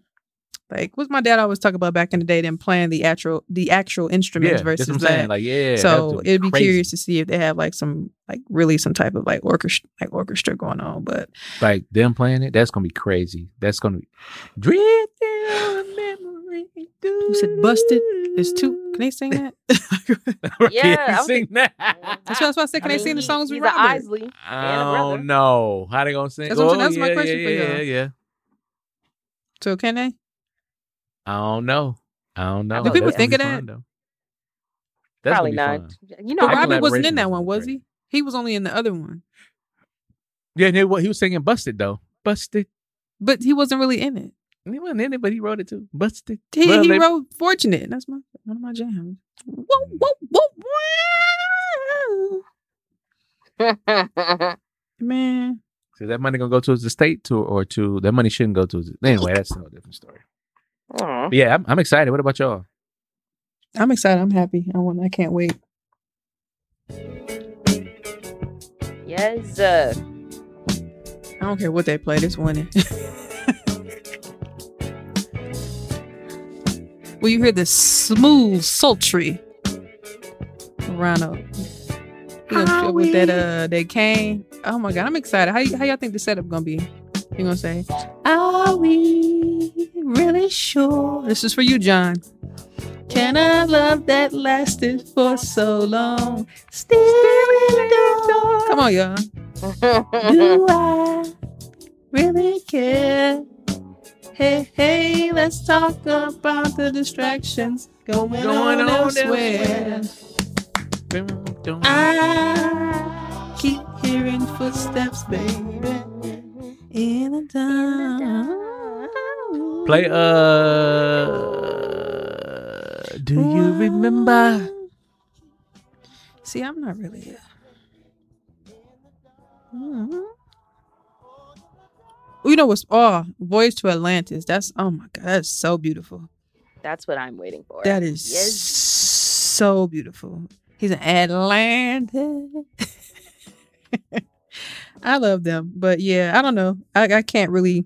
like what's my dad always talk about back in the day? Them playing the actual the actual instruments Yeah, versus that's what I'm saying. that. Like yeah. so it'd be crazy. curious to see if they have like some like really some type of like orchestra like orchestra going on. But like them playing it. That's gonna be crazy. That's gonna be drifting on memory. Who said busted? There's two. Can they sing that? Yeah, I was sing that. That's what, that's what I said. Can I they mean, sing the songs he's with a Robert? Isley. I a brother. don't know how they gonna sing. That's what I'm saying. Oh, That's my question yeah, for yeah, y'all. Yeah, So can they? I don't know. I don't know. Do people That's think of that? though. That's Probably not. fun. You know, But I Robert wasn't in that one, was he? He was only in the other one, Yeah, and he, wa- he was singing "Busted" though. Busted. but he wasn't really in it. He wasn't in it, but he wrote it too. Busted. He, Well, he they- wrote "Fortunate." That's my one of my jams. Whoa, mm. whoa, whoa, whoa. Man, So that money gonna go to his estate to or to that money shouldn't go to his anyway. That's a whole different story. Aw. Yeah, I'm, I'm excited. What about y'all? I'm excited. I'm happy. I want. I can't wait. yes. Uh, I don't care what they play. This winning. Will you hear the smooth, sultry Ronald? He gonna show with that uh that cane. Oh my god, I'm excited. How y- how y'all think the setup gonna be? You gonna say, Are we really sure? This is for you, John. Can I love that lasted for so long? Still in the dark. Come on, y'all. Do I really care? Hey, hey, let's talk about the distractions going, Going on, on elsewhere. I keep hearing footsteps, baby, in the dark. Play uh Do you remember? See, I'm not really. Mhm. You know what's oh Voyage to Atlantis? That's oh my god, that's so beautiful. That's what I'm waiting for. That is Yes. so beautiful. He's an Atlanta. I love them, but yeah, I don't know. I, I can't really,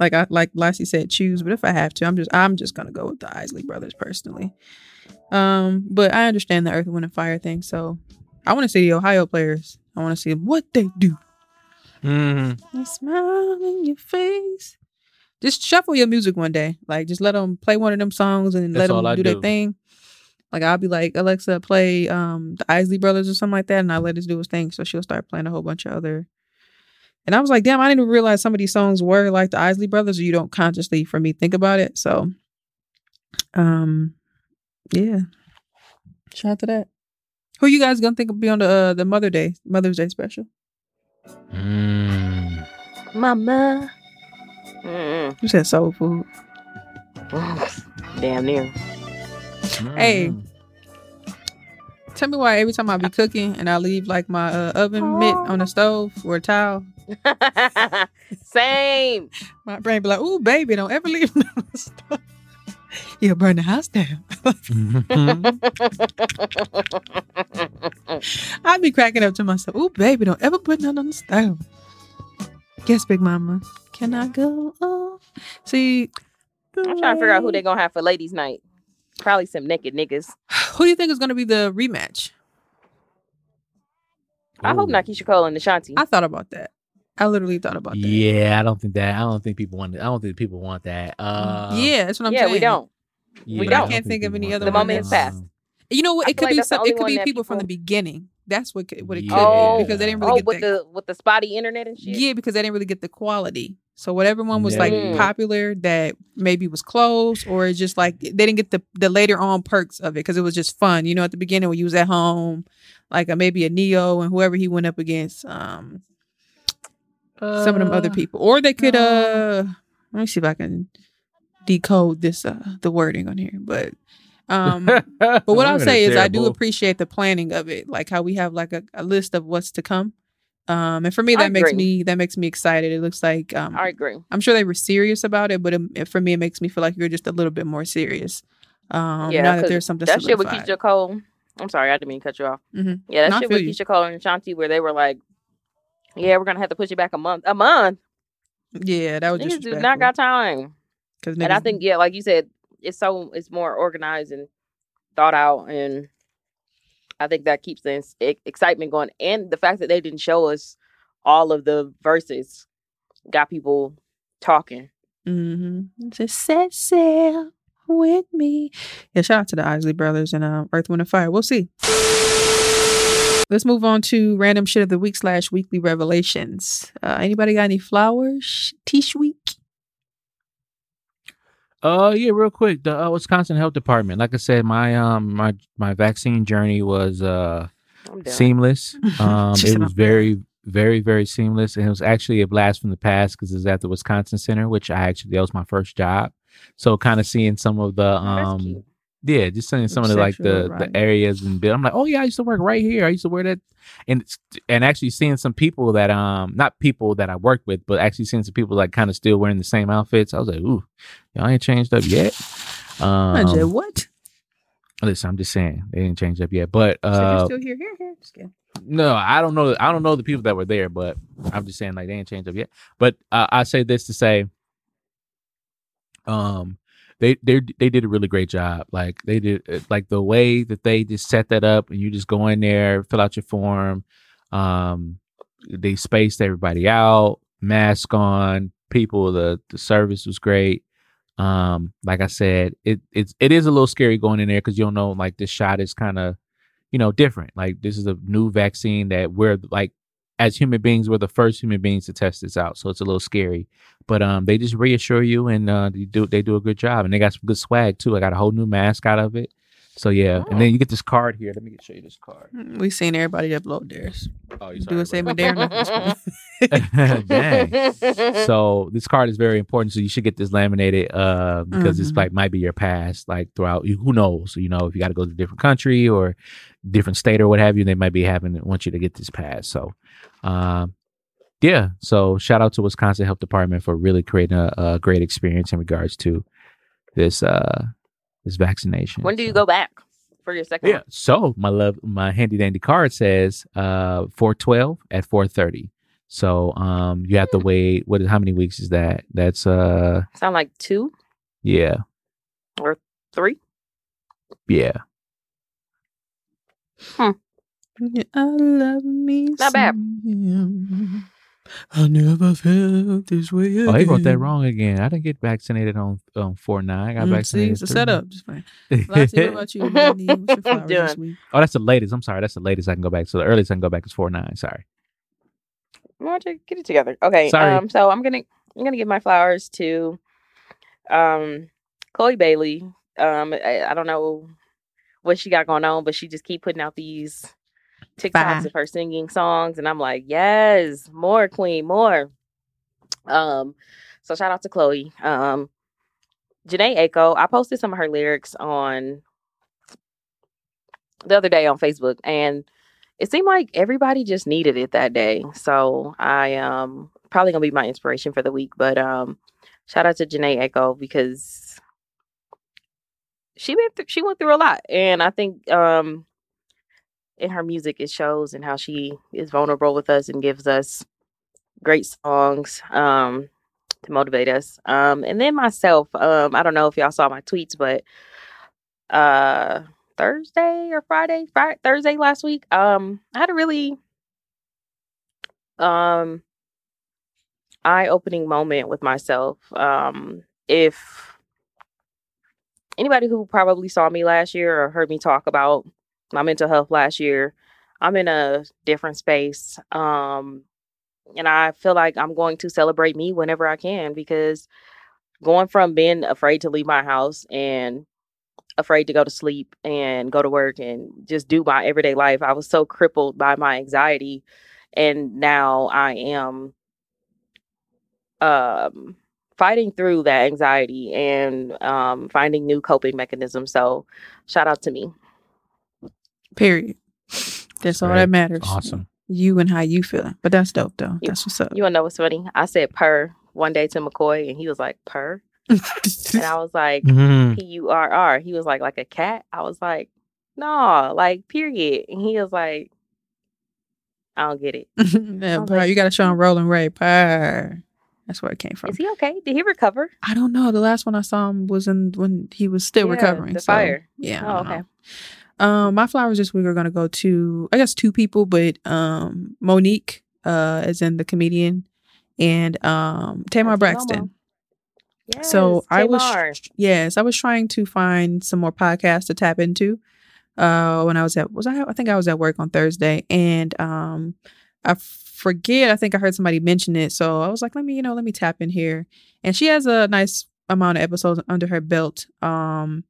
like I like Lassie said, choose. But if I have to, I'm just I'm just gonna go with the Isley Brothers personally. Um, but I understand the Earth, Wind, and Fire thing, so I want to see the Ohio players. I want to see what they do. Mm-hmm. A smile in your face. Just shuffle your music one day. Like, just let them play one of them songs and That's let them do do. their thing. Like, I'll be like, Alexa, play um the Isley Brothers or something like that, and I let it do his thing. So she'll start playing a whole bunch of other. And I was like, damn, I didn't even realize some of these songs were like the Isley Brothers, or you don't consciously, for me, think about it. So, um, yeah. Shout out to that. Who you guys gonna think will be on the uh, the Mother Day Mother's Day special? Mm. Mama. Mm-mm. You said soul food. Damn near. Hey. Mm. Tell me why every time I be cooking and I leave like my uh, oven mitt on the stove or a towel, Same. my brain be like, "Ooh, baby, don't ever leave it on the stove. You'll burn the house down." Mhm. I'd be cracking up to myself. "Ooh, baby, don't ever put nothing on the stove." Yes, Big Mama. Can I go? Oh, see. I'm trying to figure out who they're gonna have for ladies' night. Probably some naked niggas. Who do you think is going to be the rematch? I hope Ooh. not Keyshia Cole and Ashanti. I thought about that. I literally thought about that. Yeah, I don't think that. I don't think people want. I don't think people want that. Uh, yeah, that's what I'm yeah, saying. we don't. yeah, we don't. Can't think of any other. The moment has passed. You know what? It could like be some, it could be that people from the beginning. That's what what it could Yeah. be because they didn't really oh, get with that. the with the spotty internet and shit. Yeah, because they didn't really get the quality. So whatever one was like Yeah. popular that maybe was close or it's just like they didn't get the the later on perks of it because it was just fun. You know, at the beginning when you was at home, like a, maybe a Neo and whoever he went up against, um, some of them other Uh, people, or they could uh, let me see if I can decode this uh the wording on here, but um but what I'll say is I do appreciate the planning of it, like how we have like a, a list of what's to come. Um and for me I that makes agree. me that makes me excited. It looks like um I agree. I'm sure they were serious about it, but it, it- for me it makes me feel like you're just a little bit more serious. Um Yeah, now that 'cause there's something that shit with. Keyshia Cole. I'm sorry, I didn't mean to cut you off. Mhm. Yeah, that No, I shit feel with you. Keyshia Cole and Ashanti, where they were like, "Yeah, we're gonna have to push it back a month. A month. Yeah, that was Niggas do not got time." Cause And I think, yeah, like you said, it's so it's more organized and thought out, and I think that keeps the ins- excitement going. And the fact that they didn't show us all of the verses got people talking. Mm-hmm. Just set sail with me. Yeah, shout out to the Isley brothers and uh, Earth, Wind, and Fire. We'll see. Let's move on to random shit of the week slash weekly revelations. Uh, anybody got any flowers? Tish week? Uh, yeah, real quick. The uh, Wisconsin Health Department. Like I said, my um my my vaccine journey was uh seamless. Um, it was very very very seamless, and it was actually a blast from the past because it's at the Wisconsin Center, which I actually that was my first job. So kind of seeing some of the that's um cute. Yeah, just seeing some of the like the the areas and bill I'm like, oh yeah, I used to work right here. I used to wear that, and and actually seeing some people that um not people that I worked with, but actually seeing some people like kind of still wearing the same outfits. I was like, ooh, y'all ain't changed up yet. I said, Um, what? listen, I'm just saying they didn't change up yet, but uh, still here, here, here. Just kidding. no, I don't know. I don't know the people that were there, but I'm just saying like they ain't changed up yet. But uh, I say this to say, um, they they they did a really great job. Like they did uh, like the way that they just set that up, and you just go in there, fill out your form. Um, they spaced everybody out, mask on. People, the the service was great. Um, like I said, it it's it is a little scary going in there because you don't know like this shot is kind of you know different. Like this is a new vaccine that we're like as human beings we're the first human beings to test this out, so it's a little scary. But um, they just reassure you and uh, they do they do a good job and they got some good swag too. I got a whole new mask out of it. So yeah, and then you get this card here. Let me show you this card. We've seen everybody upload theirs. Oh, you Do a same. Dang. so this card is very important. So you should get this laminated uh, because it's Mhm. like might be your pass like throughout. Who knows? You know, if you got to go to a different country or different state or what have you, they might be having want you to get this pass. So, um, yeah. So shout out to Wisconsin Health Department for really creating a, a great experience in regards to this uh this vaccination. when do you So- go back for your second yeah. one? So my love, my handy dandy card says uh four twelve at four thirty. So um you have to wait. What? How many weeks is that? That's uh Sound like two, yeah Or three. yeah. I love me. Not bad. some. I never felt this way. Oh, he wrote that wrong again. I didn't get vaccinated on on four nine. I got Mm, see, vaccinated. it's a setup. Just fine. Lassie, what about you? What's your this week? oh, that's the latest. I'm sorry. That's the latest I can go back. So the earliest I can go back is four nine. Sorry. Why don't you get it together? Okay. Sorry. Um. So I'm gonna I'm gonna give my flowers to, um, Chloe Bailey. Um. I, I don't know what she got going on, but she just keep putting out these TikToks Fire. of her singing songs, and I'm like, yes, more Queen, more. Um. So shout out to Chloe. Um. Jhené Aiko. I posted some of her lyrics on the other day on Facebook, and it seemed like everybody just needed it that day. So I um probably gonna be my inspiration for the week. But um shout out to Jhené Aiko because she went through she went through a lot. And I think um in her music it shows and how she is vulnerable with us and gives us great songs um to motivate us. Um and then myself, um I don't know if y'all saw my tweets, but uh Thursday or Friday, Friday, Thursday last week. Um, I had a really um eye-opening moment with myself. Um, if anybody who probably saw me last year or heard me talk about my mental health last year, I'm in a different space. Um, and I feel like I'm going to celebrate me whenever I can because going from being afraid to leave my house and afraid to go to sleep and go to work and just do my everyday life. I was so crippled by my anxiety and now I am um fighting through that anxiety and um, finding new coping mechanisms. So, shout out to me. Period. That's all Right. that matters. Awesome. You and how you feeling. But that's dope though. You- That's what's up. You wanna know what's funny? I said purr one day to McCoy, and he was like purr, and I was like Mhm. P U R R. He was like like a cat. I was like, no, like period. And he was like, I don't get it. yeah, purr. like, you gotta show him Rolling Ray. Purr. That's where it came from. Is he okay? Did he recover? I don't know. The last one I saw him was in when he was still Yeah, recovering. the so, fire. Yeah. Oh, don't okay. Um, my flowers this week are gonna go to I guess two people, but um Mo'Nique, uh, as in the comedian, and um Tamar Braxton. Yes, so I was yes, I was trying to find some more podcasts to tap into. Uh, when I was at was I I think I was at work on Thursday, and um, I forget. I think I heard somebody mention it, so I was like, let me you know let me tap in here. And she has a nice amount of episodes under her belt. Um,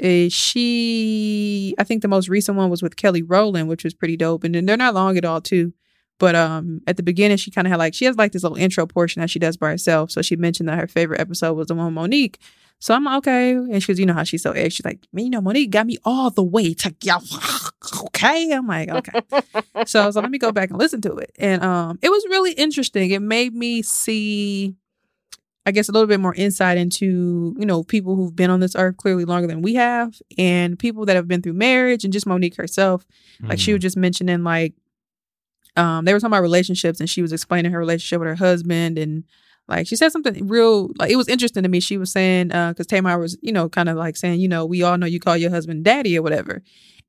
eh, she I think the most recent one was with Kelly Rowland, which was pretty dope, and then they're not long at all too. But um, at the beginning, she kind of had like she has like this little intro portion that she does by herself. So she mentioned that her favorite episode was the one with Mo'Nique. So I'm okay, and she you know how she's so egg. She's like, man, you know, Mo'Nique got me all the way to y'all. okay. I'm like, okay. so I was like, let me go back and listen to it, and um, it was really interesting. It made me see, I guess, a little bit more insight into you know people who've been on this earth clearly longer than we have, and people that have been through marriage, and just Mo'Nique herself. Like she Mhm. was just mentioning like um they were talking about relationships and she was explaining her relationship with her husband and like she said something real like it was interesting to me. She was saying uh cuz Tamar was, you know, kind of like saying, you know, we all know you call your husband daddy or whatever.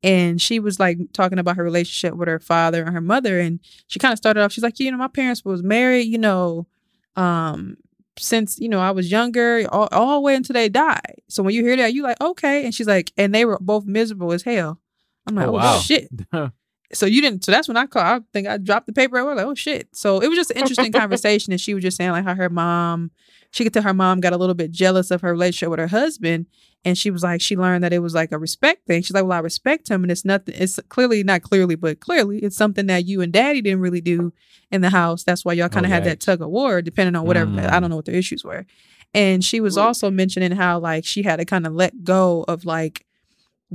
And she was like talking about her relationship with her father and her mother and she kind of started off she's like, you know, my parents was married, you know, um since you know I was younger, all, all the way until they died. So when you hear that, you like okay. And she's like, and they were both miserable as hell. I'm like, Oh, oh, wow. shit. So you didn't. So that's when I called. I think I dropped the paper. I was like, oh shit. So it was just an interesting conversation, and she was just saying like how her mom, she could tell her mom got a little bit jealous of her relationship with her husband, and she was like, she learned that it was like a respect thing. She's like, well, I respect him, and it's nothing. It's clearly not clearly, but clearly, it's something that you and Daddy didn't really do in the house. That's why y'all kind of had that tug of war, depending on whatever. Mm. I don't know what their issues were. And she was also mentioning how like she had to kind of let go of like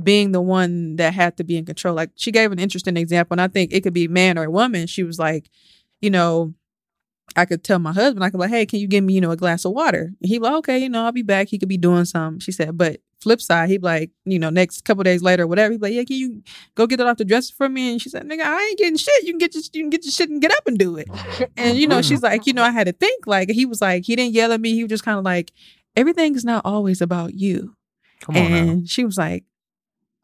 being the one that had to be in control. Like she gave an interesting example, and I think it could be man or woman. She was like, you know, I could tell my husband, I could be like, hey, can you give me, you know, a glass of water? And he'd be like, okay, you know, I'll be back. He could be doing something. She said, but flip side, he'd be like, you know, next couple days later, or whatever, he'd be like, yeah, can you go get that off the dresser for me? And she said, nigga, I ain't getting shit. You can get your, you can get your shit and get up and do it. Mm-hmm. And you know, she's mm-hmm. like, you know, I had to think. Like he was like, he didn't yell at me. He was just kind of like, everything's not always about you. Come on now. and she was like,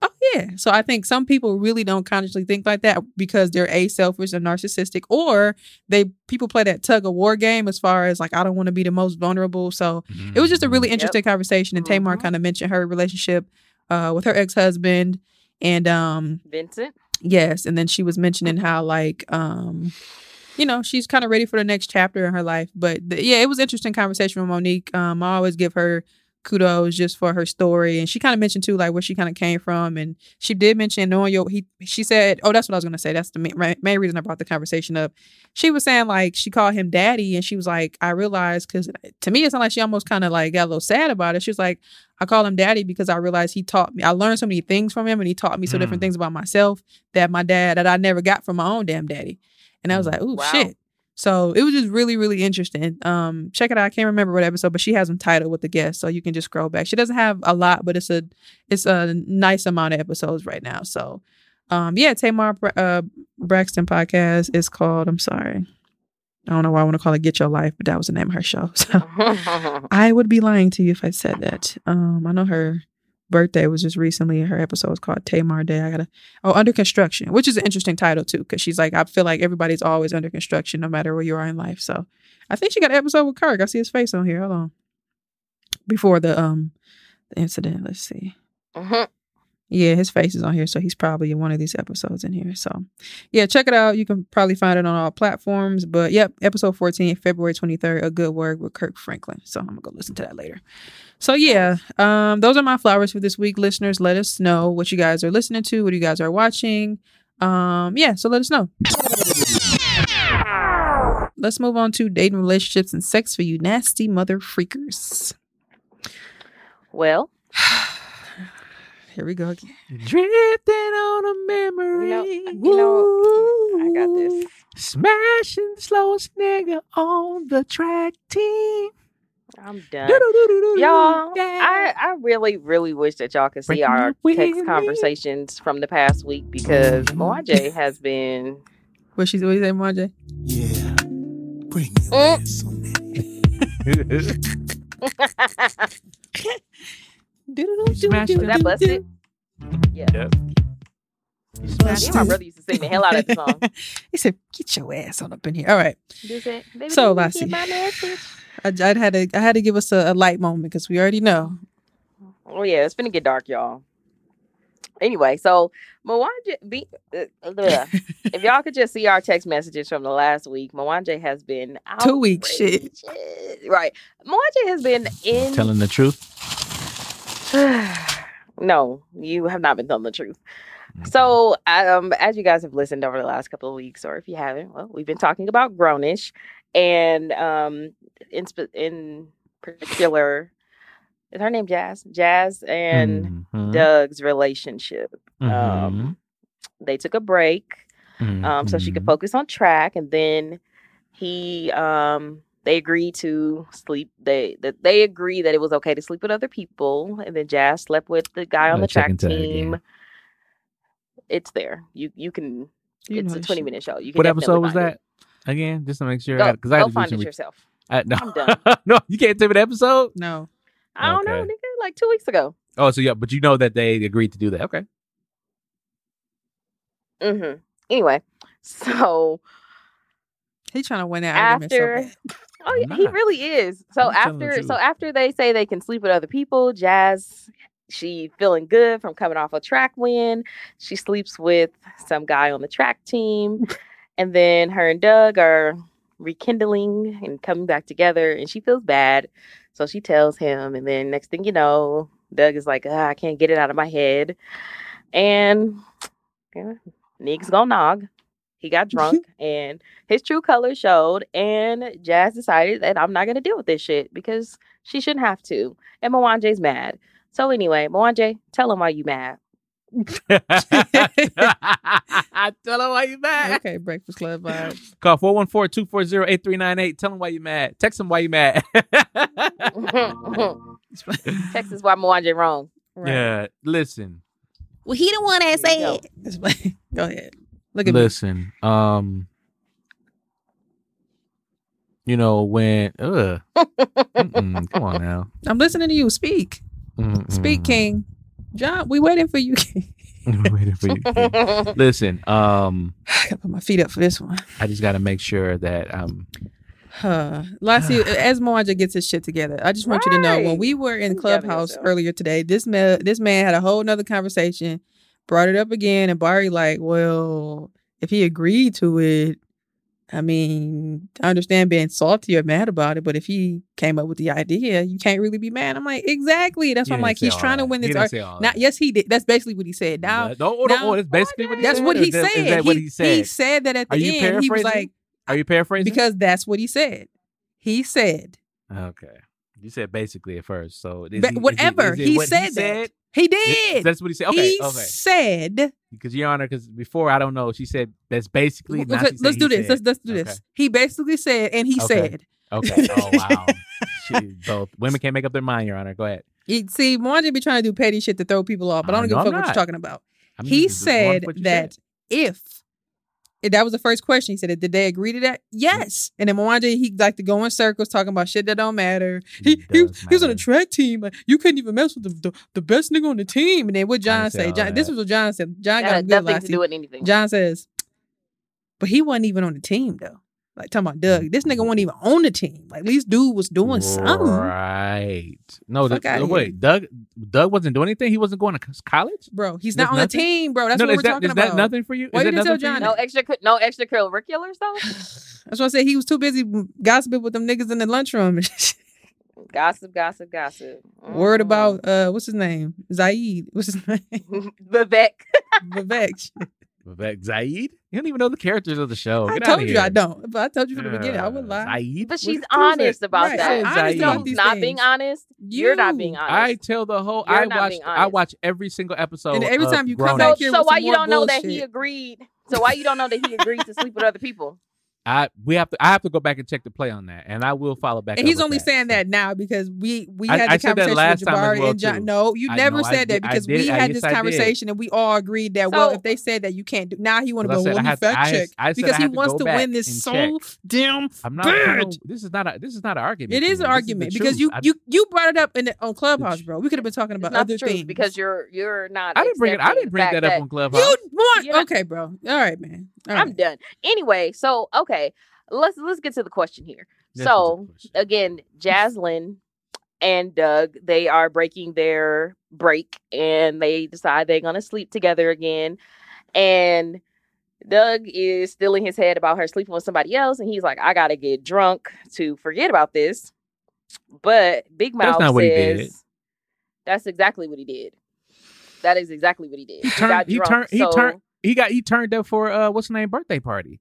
"Oh yeah." So I think some people really don't consciously think like that because they're a selfish and narcissistic, or they people play that tug of war game as far as like I don't want to be the most vulnerable. So it was just a really Yep. interesting conversation. And Tamar Mhm. kind of mentioned her relationship uh, with her ex husband, and um, Vincent. Yes, and then she was mentioning how like um you know, she's kind of ready for the next chapter in her life. But the, yeah, it was interesting conversation with Mo'Nique. Um I always give her kudos just for her story. And she kind of mentioned too like where she kind of came from. And she did mention knowing your he she said oh that's what I was going to say. That's the main, main- reason I brought the conversation up. She was saying like she called him daddy. And she was like I realized cuz to me it sounded like she almost kind of like got a little sad about it. She was like I call him daddy because I realized he taught me I learned so many things from him. And he taught me so different Mm. things about myself that my dad that I never got from my own damn daddy. And I was Mm. like oh Wow. shit so it was just really, really interesting. Um, check it out. I can't remember what episode, but she has them titled with the guest, so you can just scroll back. She doesn't have a lot, but it's a it's a nice amount of episodes right now. So, um, yeah, Tamar Bra- uh, Braxton podcast is called. I'm sorry, I don't know why I want to call it "Get Your Life," but that was the name of her show. So I would be lying to you if I said that. Um, I know her birthday was just recently. Her episode was called Tamar Day. I gotta oh under construction, which is an interesting title too, because she's like I feel like everybody's always under construction, no matter where you are in life. So I think she got an episode with Kirk. I see his face on here. Hold on. Before the um the incident, let's see. Mhm. Yeah, his face is on here, so he's probably in one of these episodes in here. So, yeah, check it out. You can probably find it on all platforms. But yep, episode 14, February 23rd, A Good Word with Kirk Franklin. So I'm gonna go listen to that later. So yeah, um, those are my flowers for this week. Listeners, let us know what you guys are listening to, what you guys are watching. Um, yeah, so let us know. let's move on to dating, relationships, and sex for you nasty mother freakers. Well, Here we go again. Drifting on a memory. You know- you know, I got this. Smashing the slowest nigga on the track team. I'm done. Y'all, I, I really, really wish that y'all could see our text conversations from the past week because. Mwanje has been What she's always you say, Marjay? Yeah. Bring your Mm. ass on that. Smashed that busted? Yeah. Yep. Me and my brother used to sing the hell out of the song. He said, "Get your ass on up in here." All right. Does it- baby, So, do you Lassie. Get my message? I, I had to I had to give us a, a light moment because we already know. Oh yeah, it's gonna get dark, y'all. Anyway, so Mwanje, be, uh, ugh. if y'all could just see our text messages from the last week, Mwanje has been Two weeks, shit. Right, Mwanje has been in. Telling the truth. no, you have not been telling the truth. So, um, as you guys have listened over the last couple of weeks, or if you haven't, well, we've been talking about Grown-ish, and um, in sp- in particular, is her name Jazz? Jazz and Mhm. Doug's relationship. Mhm. Um, they took a break um, so she could Mhm. focus on track, and then he um, they agreed to sleep. They that they agreed that it was okay to sleep with other people, and then Jazz slept with the guy on the track and tag, yeah. team. It's there. You you can. You it's know a 20 minute show. You can What episode was find that? Again, just to make sure. Go, Because I, go had to do find it re- yourself. I, no, I'm done. no, you can't tell an episode. No. I don't know, nigga. Like two weeks ago. Oh, so yeah, but you know that they agreed to do that. Okay. hmm Anyway, so he's trying to win that argument so after bad. oh yeah, he really is so I'm after so after they say they can sleep with other people jazz she feeling good from coming off a track win she sleeps with some guy on the track team and then her and doug are rekindling and coming back together and she feels bad so she tells him and then next thing you know doug is like ah, i can't get it out of my head and yeah, niggas gonna nog he got drunk and his true colors showed and Jazz decided that I'm not gonna deal with this shit because she shouldn't have to. And Mwanje's mad. So anyway, Mwanje, tell him why you mad. I tell them why you mad. Okay, Breakfast Club vibes. Call 414-240-8398. Tell them why you mad. Text them why you mad. Text Texas why Mwanje wrong. Right. Yeah, listen. Well, he the one that There you said. Go ahead. Look at me. Listen. Um you know when ugh. Come on now. I'm listening to you. Speak. Speak, Mm-mm. King. John, we waiting for you. King. Waiting for you. Listen, um I gotta put my feet up for this one. I just got to make sure that um Uh, Lassie, as Mwanje gets his shit together, I just want you to know when we were in Clubhouse earlier today, this man, this man had a whole nother conversation, brought it up again, and Barry like, well, if he agreed to it, I mean, I understand being salty or mad about it, but if he came up with the idea, you can't really be mad. I'm like, exactly. That's why I'm like, he's trying to win this. didn't Ar- say all now, yes, he did. That's basically what he said. Now, no, now- no, oh, that's basically what he that's said. what he said. Is that what he, he said? he said that at the end. He was like, Are you paraphrasing? because that's what he said. He said. okay, you said basically at first, so is Ba- he- is whatever. is it He what said that. He did. That's what he said. Okay, he okay. said. Because Your Honor, because before I don't know, she said that's basically. Well, now okay, she let's do this. said. Let's let's do Okay. this. He basically said, and he Okay. said. Okay. Oh wow. she, both women can't make up their mind, Your Honor. Go ahead. You, see, Mwanje be trying to do petty shit to throw people off, but I Uh, don't give a fuck what you're talking about. I'm he said with what you that said. if that was the first question, he said, "Did they agree to that?" Yes. And then Mwanje, he like to go in circles talking about shit that don't matter. He he, does he was on a matter. track team. Like, you couldn't even mess with the, the, the best nigga on the team. And then what John say say? John, this was what John said. John That got him had good nothing last to do with anything. John says, but he wasn't even on the team though. Like talking about Doug, this nigga wasn't even on the team. Like at least dude was doing something. Right. No, Fuck the, outta no, here. wait. Doug Doug wasn't doing anything. He wasn't going to c- college. Bro, he's That's not on the team, bro. That's no, what is we're that, talking is about. that nothing for you? Why is you that didn't tell nothing for you? Johnny? no extra no extracurriculars though. That's why I said he was too busy gossiping with them niggas in the lunchroom. gossip, gossip, gossip. Word about uh what's his name? Zaid. What's his name? Vivek. Vivek. Vivek Zaid? You don't even know the characters of the show. I Get outta told you I don't, but I told you from the beginning. I would lie. Zaid? But she's What- honest that? about Right, that. so I honest know about who's these not things. being honest? You're not being honest. I tell the whole. You're I not watch. being I watch every single episode. And every of time you come back so here so with why some you more don't know that he agreed? So why you don't know that he agreed to sleep with other people? I we have to. I have to go back and check the play on that, and I will follow back. And he's only that. saying So- that now because we we I- had I the said that conversation last with time as Jabari well, and John. too. No, you I never know, I said that because did- we had this conversation and we all agreed that well, if they said that you can't do now he want to go said well let me fact check I said because he to wants to win this and so damn I'm not. bad. this is not a. This is not an argument. It to is me. an argument because you you you brought it up in on Clubhouse, bro. We could have been talking about other things because you're you're not. I didn't bring it. I didn't bring that up on Clubhouse. you want okay, bro. All right, man. All I'm oh. done. Anyway, so okay, let's let's get to the question here. So question. again, Jazlyn and Doug, they are breaking their break and they decide they're gonna sleep together again. And Doug is still in his head about her sleeping with somebody else, and he's like, I gotta get drunk to forget about this. But Big Mouth That's not what he did. says that's exactly what he did. That is exactly what he did. He turned. He drunk, turned. He so turned. He got. He turned up for uh, what's the name birthday party.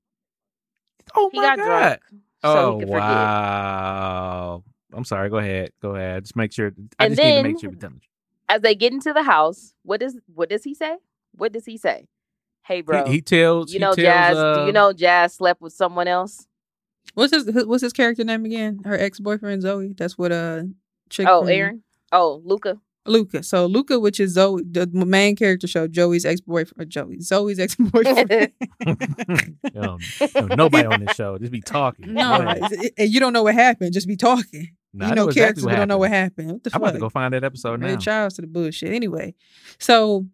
Oh He my got god! drunk. So oh he could forget. wow! I'm sorry. Go ahead. Go ahead. Just make sure. I And just need to then- make sure we tell the as they get into the house, what does what does he say? What does he say? Hey, bro. He, he tells. you he know tells, Jazz. do uh, you know Jazz slept with someone else? What's his what's his character name again? Her ex boyfriend Zoey. That's what uh chick Oh, from Aaron. Oh, Luca. Luca. So Luca, which is Zoey, the main character show, Joey's ex boyfriend. Joey, Zoey's ex boyfriend. um, no, nobody on this show. Just be talking. no, Go ahead. it's- it- and you don't know what happened. Just be talking. Nah, you I know, exactly characters, what but don't know what happened. happened. What the I'm fuck? about to go find that episode now. Man, Charles to the bullshit. Anyway, so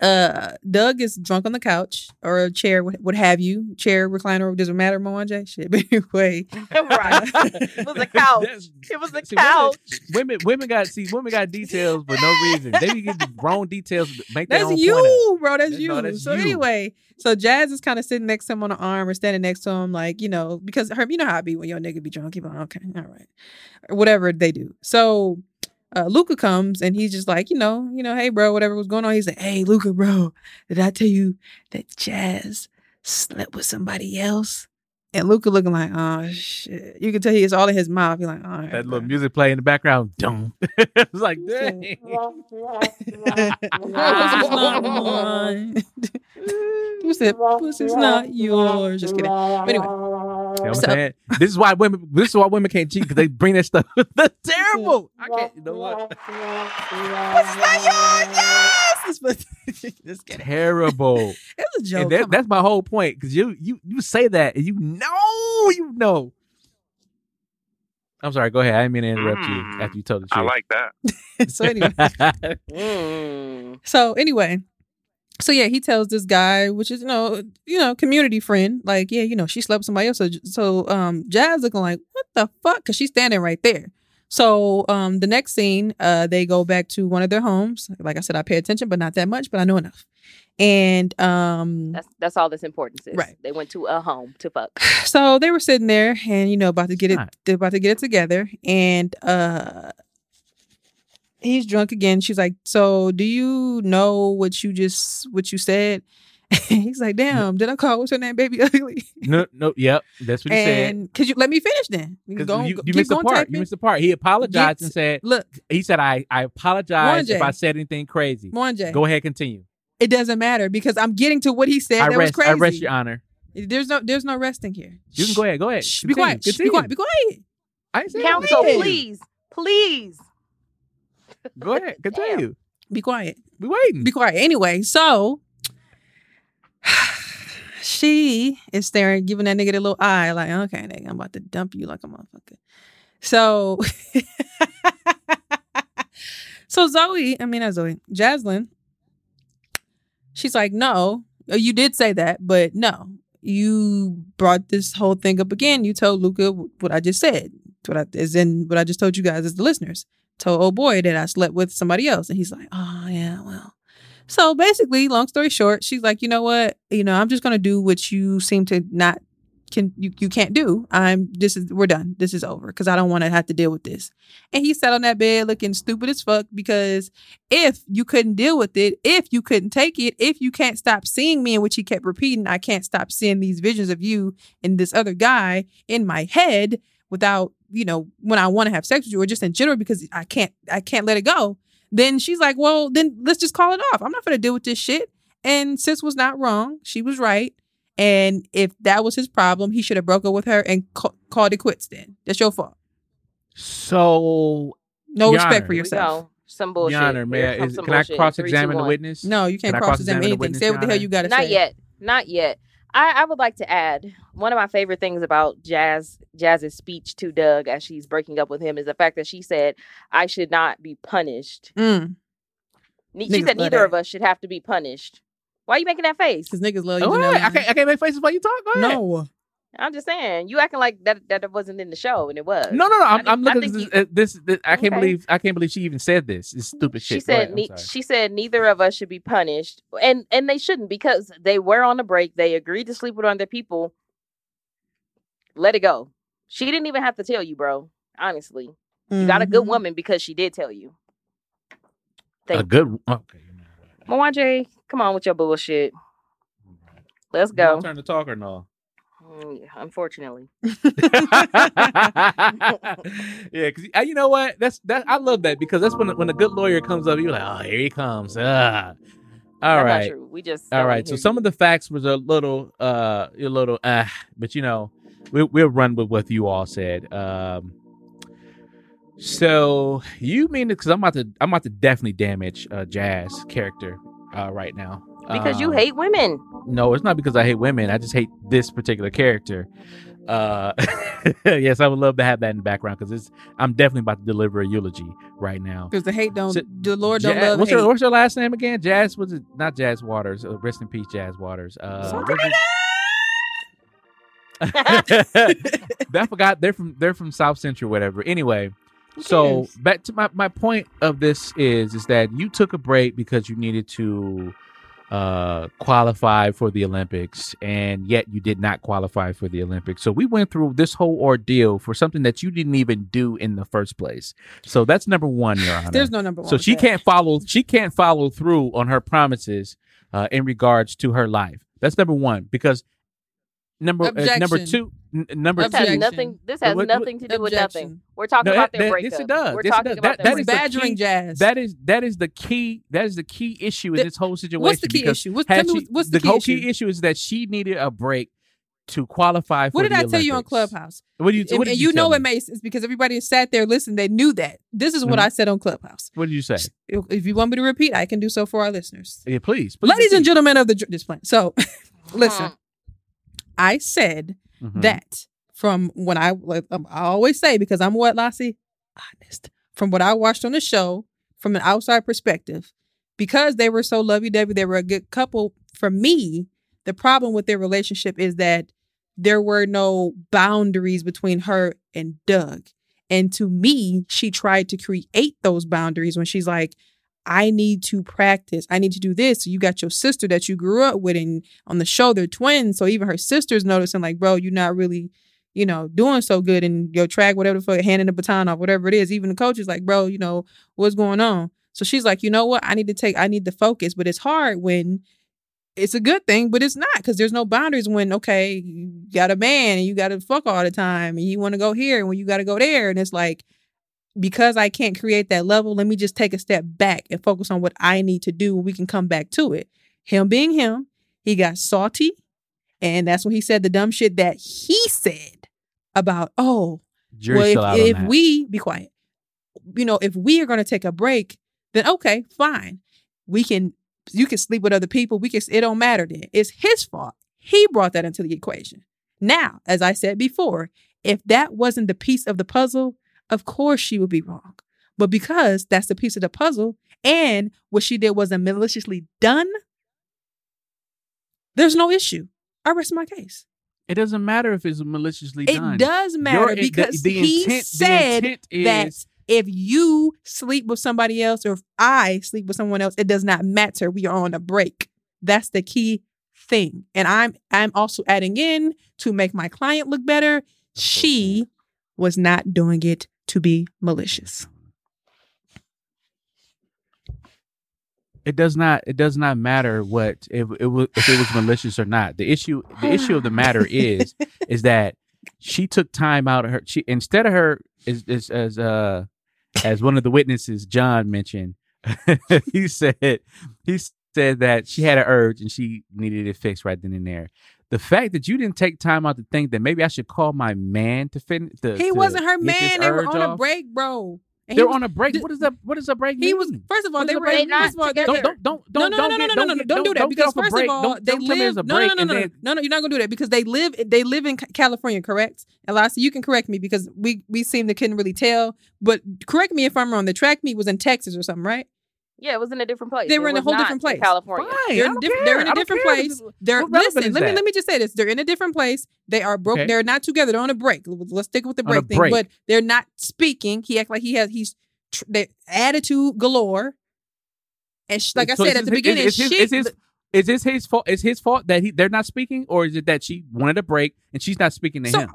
uh Doug is drunk on the couch or a chair, what, have you, chair, recliner, doesn't matter, Mwanje. Shit, but anyway, right. It was a couch. That's- It was a See, women- couch. Women, women got see, women got details for no reason. They get the wrong details, make that's you, bro. That's That's- you. no, that's so you. anyway, so Jazz is kind of sitting next to him on the arm or standing next to him, like you know, because her, you know how I be when your nigga be drunk. You be like, okay, all right, or whatever they do. So. Uh, Luca comes and he's just like, you know, you know, hey, bro, whatever was going on. He's like, hey, Luca, bro, did I tell you that Jazz slept with somebody else? And Luca looking like, oh shit. You can tell he it's all in his mouth. He's like, all right. That little music play in the background. Dum. it's like, So- dang. Pussy's not mine. Pussy, pussy's not yours. Just kidding. But anyway, You know what I'm So- saying? This is why women. This is why women can't cheat because they bring that stuff. That's terrible. I can't. You know what? pussy's not yours. Yes. It's- Just kidding. Terrible. It was a joke. and that, that's my whole point. Because you you you say that and you know you know. I'm sorry. Go ahead. I didn't mean to interrupt you Mm, after you told the truth. I like that. so anyway. Mm. So anyway, so yeah, he tells this guy, which is you know, you know, community friend, like yeah, you know, she slept with somebody else. So, so um, Jazz looking like what the fuck, because she's standing right there. So um, the next scene, uh, they go back to one of their homes. Like I said, I pay attention, but not that much, but I know enough. And um, That's that's all that's important. Sis. Right. They went to a home to fuck. so they were sitting there and you know about to get it Right. they're about to get it together and uh he's drunk again she's like so do you know what you just what you said he's like damn did i call what's her name baby ugly no, no. Yep. That's what he said. and could you let me finish then you, can go, you, go- you keep missed the part. You missed the part. He apologized Get- and said, look he said, I, I apologize if I said anything crazy. Mwanje, Go ahead, continue. it doesn't matter because i'm getting to what he said I that was crazy I rest your honor. there's no there's no resting here You can go ahead. Go ahead. Shh, be quiet Shh, be continue. quiet be quiet I ain't saying Council, anything. please, please. Go ahead. Continue. be quiet Be waiting. be quiet. Anyway, so she is staring, giving that nigga the little eye, like, okay, nigga, I'm about to dump you like a motherfucker. So, so Zoey, I mean, not Zoey, Jazlyn, she's like, no, uh, you did say that, but no, you brought this whole thing up again. You told Luca what I just said, what I, as in what I just told you guys as the listeners. Told old boy that I slept with somebody else, and he's like, oh yeah, well. So basically, long story short, she's like, you know what? You know, I'm just gonna do what you seem to not can you, you can't do. I'm this is we're done. This is over because I don't want to have to deal with this. And he sat on that bed looking stupid as fuck because if you couldn't deal with it, if you couldn't take it, if you can't stop seeing me, in which he kept repeating, I can't stop seeing these visions of you and this other guy in my head without, you know, when I want to have sex with you or just in general because I can't I can't let it go. Then she's like, well, then let's just call it off. I'm not gonna deal with this shit. And sis was not wrong. She was right. And if that was his problem, he should have broke up with her and ca- called it quits. Then that's your fault. So, No respect Honor. for yourself. Some bullshit. Your Honor, Here may I, is, some can I bullshit. cross Three, examine two, the witness? No, you can't Can cross examine cross-examine anything. witness, Say what the Your hell you got to say. Not yet. Not yet. I, I would like to add one of my favorite things about Jazz Jazz's speech to Doug as she's breaking up with him is the fact that she said, "I should not be punished." Mm, Ne- She Niggas said neither that. of us should have to be punished. Why are you making that face? because niggas love Oh, using wait, that I can't. I can't make faces while you talk. Go line. ahead. No, I'm just saying you acting like that that wasn't in the show and it was. No, no, no. I'm, I'm looking this, uh, this, this. I can't Okay. believe. I can't believe she even said this. It's stupid She shit. Go said ne- she said neither of us should be punished, and and they shouldn't because they were on a break. They agreed to sleep with other people. Let it go. She didn't even have to tell you, bro. Honestly, you got a good Mhm. woman because she did tell you. Thank a good. Okay. Mwanje, come on with your bullshit. Let's go. turn to talk or no? Mm, Unfortunately, yeah, because you know what? That's that. I love that because that's when when a good lawyer comes up, you're like, oh, here he comes. Ah. All That's not true. We just All. So hear some of the facts was a little, uh, a little, uh, but you know, we, we'll run with what you all said. Um, so you mean because I'm about to, I'm about to definitely damage uh, Jazz character uh, right now because you Um, hate women. No, it's not because I hate women. I just hate this particular character. Uh, yes, I would love to have that in the background because it's. I'm definitely about to deliver a eulogy right now. Because the hate don't, So- the Lord don't Jazz- love what's hate. your What's your last name again? Jazz was it not Jazz Waters? Uh, rest in peace, Jazz Waters. Uh, Something what's I forgot they're from they're from South Central, whatever. Anyway, Who so back to my my point of this is is that you took a break because you needed to uh qualify for the Olympics and yet you did not qualify for the Olympics. So we went through this whole ordeal for something that you didn't even do in the first place. So that's number 1, your honor. There's no number one. So she can't follow. She can't follow through on her promises uh, in regards to her life. That's number one. Because number uh, number two, n- number This has Objection. two. nothing. This has What- what- nothing to do with nothing. We're talking No, about their that- breakup. yes, it does. We're Yes, talking does. about That- their that is the badgering key- Jazz. That is that is the key. That is the key issue in The- this whole situation. What's the key issue? What's, had tell me she- what's- what's the, key whole issue? key issue is that she needed a break to qualify for What did the I tell you on Clubhouse? What did you? and What did and you, you know tell it me? makes sense because everybody sat there listened. They knew that. This is what Mhm. I said on Clubhouse. What did you say? If if you want me to repeat, I can do so for our listeners. Yeah, please, please Ladies and gentlemen of the dr- this plan. So, listen, Mhm. I said Mhm. that from when I um, I always say because I'm what Lassie? Honest. From what I watched on the show from an outside perspective because they were so lovey dovey they were a good couple for me the problem with their relationship is that there were no boundaries between her and Doug. And to me she tried to create those boundaries when she's like I need to practice. I need to do this. So you got your sister that you grew up with, and on the show they're twins. So even her sister's noticing, like, bro, you're not really, you know, doing so good in your track, whatever the fuck, handing the baton off, whatever it is. Even the coach is like, bro, you know, what's going on? So she's like, you know what? I need to take, I need to focus. But it's hard when it's a good thing, but it's not because there's no boundaries when, okay, you got a man and you got to fuck all the time and you want to go here and when you got to go there. And it's like, because I can't create that level, let me just take a step back and focus on what I need to do. We can come back to it. Him being him, he got salty. And that's when he said the dumb shit that he said about, oh, Jury's well, if, if we be quiet, you know, if we are going to take a break, then okay, fine. We can, you can sleep with other people. We can, it don't matter then. It's his fault. He brought that into the equation. Now, as I said before, if that wasn't the piece of the puzzle, of course, she would be wrong. But because that's the piece of the puzzle, and what she did wasn't maliciously done, there's no issue. I rest my case. It doesn't matter if it's maliciously it done. It does matter Your, because the, the he intent, said that if you sleep with somebody else or if I sleep with someone else, it does not matter. We are on a break. That's the key thing. And I'm I'm also adding in to make my client look better. She was not doing it to be malicious. It does not. It does not matter what if it was if it was malicious or not. The issue. The issue of the matter is is that she took time out of her. She instead of her is is as uh as one of the witnesses John mentioned. he said he said that she had an urge and she needed it fixed right then and there the fact that you didn't take time out to think that maybe I should call my man to finish. To, he wasn't her man. They were on off. a break, bro. And They're was, on a break. What is a What is a break? Mean? He was first of all, they were break, not all, together. Don't don't don't no no no no no no no don't do that because first of all they live no no no no no no you're not gonna do that because they live they live in California correct? Elisa, you can correct me because we we seem to couldn't really tell, but correct me if I'm wrong. The track meet was in Texas or something, right? Yeah, it was in a different place. They were it in a whole different place. California. They're in, they're in a different place. They're listen, let me let me just say this. They're in a different place. They are broke. Okay. They're not together. They're on a break. Let's stick with the break, break. thing. But they're not speaking. He act like he has he's tr- the attitude galore. And she, like so I said at the his, beginning, is, she, his, is this his fault? Is his fault that he they're not speaking, or is it that she wanted a break and she's not speaking to so, him?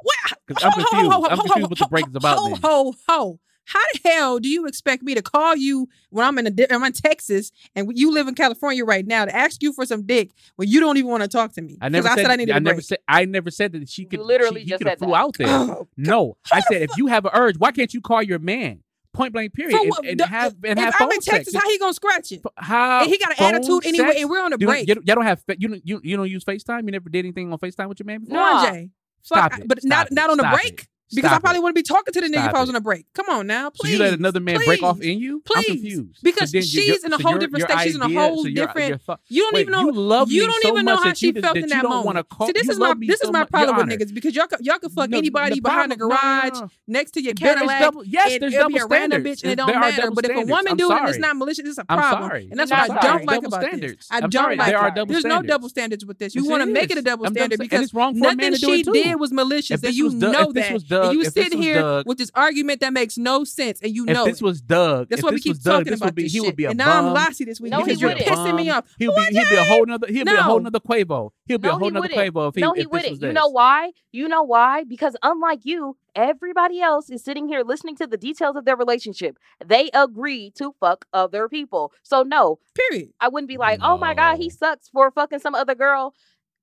I'm confused. Ho, ho, I'm confused what the break is about. Ho, ho, ho. How the hell do you expect me to call you when I'm in a, I'm in Texas and you live in California right now to ask you for some dick when you don't even want to talk to me? I never I said, said, I needed. Never said I never said that she could you literally she, just could flew out there. Oh, no, I said if you have an urge, why can't you call your man? Point blank, period, so, and, and have and have I'm in Texas, how he gonna scratch it? How and he got an attitude sex? anyway, and we're on a you break. Y'all don't have you you you don't use Facetime. You never did anything on Facetime with your man before. No, Jay. Stop, it. But Stop not it. not on Stop a break. It. Because Stop I probably it. wouldn't be talking to the nigga if I was on a break. Come on now, please. So you let another man please, break off in you? Please. I'm confused. Because so she's you're, in a so whole different state. She's in a whole different. You don't Wait, even know. You, love you don't even know how she felt in that moment. Call, See, this is my this is my problem with niggas because y'all y'all can fuck anybody behind the garage next to your Cadillac. Yes, there's double standards. It don't matter. But if a woman do it, it's not malicious. It's a problem. And that's what I don't like about this. I don't like. There's no double standards with this. You want to make it a double standard because nothing she did was malicious, and you know that. Doug, and you sit here Doug, with this argument that makes no sense, and you know this was Doug. That's why we keep Doug, talking about be, this. He shit. would be a and bum. now I'm lossy this week no, because you're pissing me off. He'll be, he'll be a whole nother. He'll no. be a whole nother Quavo. He'll be no, a whole nother. Quavo. If he, no, he wouldn't. You know why? You know why? Because unlike you, everybody else is sitting here listening to the details of their relationship. They agree to fuck other people. So no, period. I wouldn't be like, oh my god, he sucks for fucking some other girl.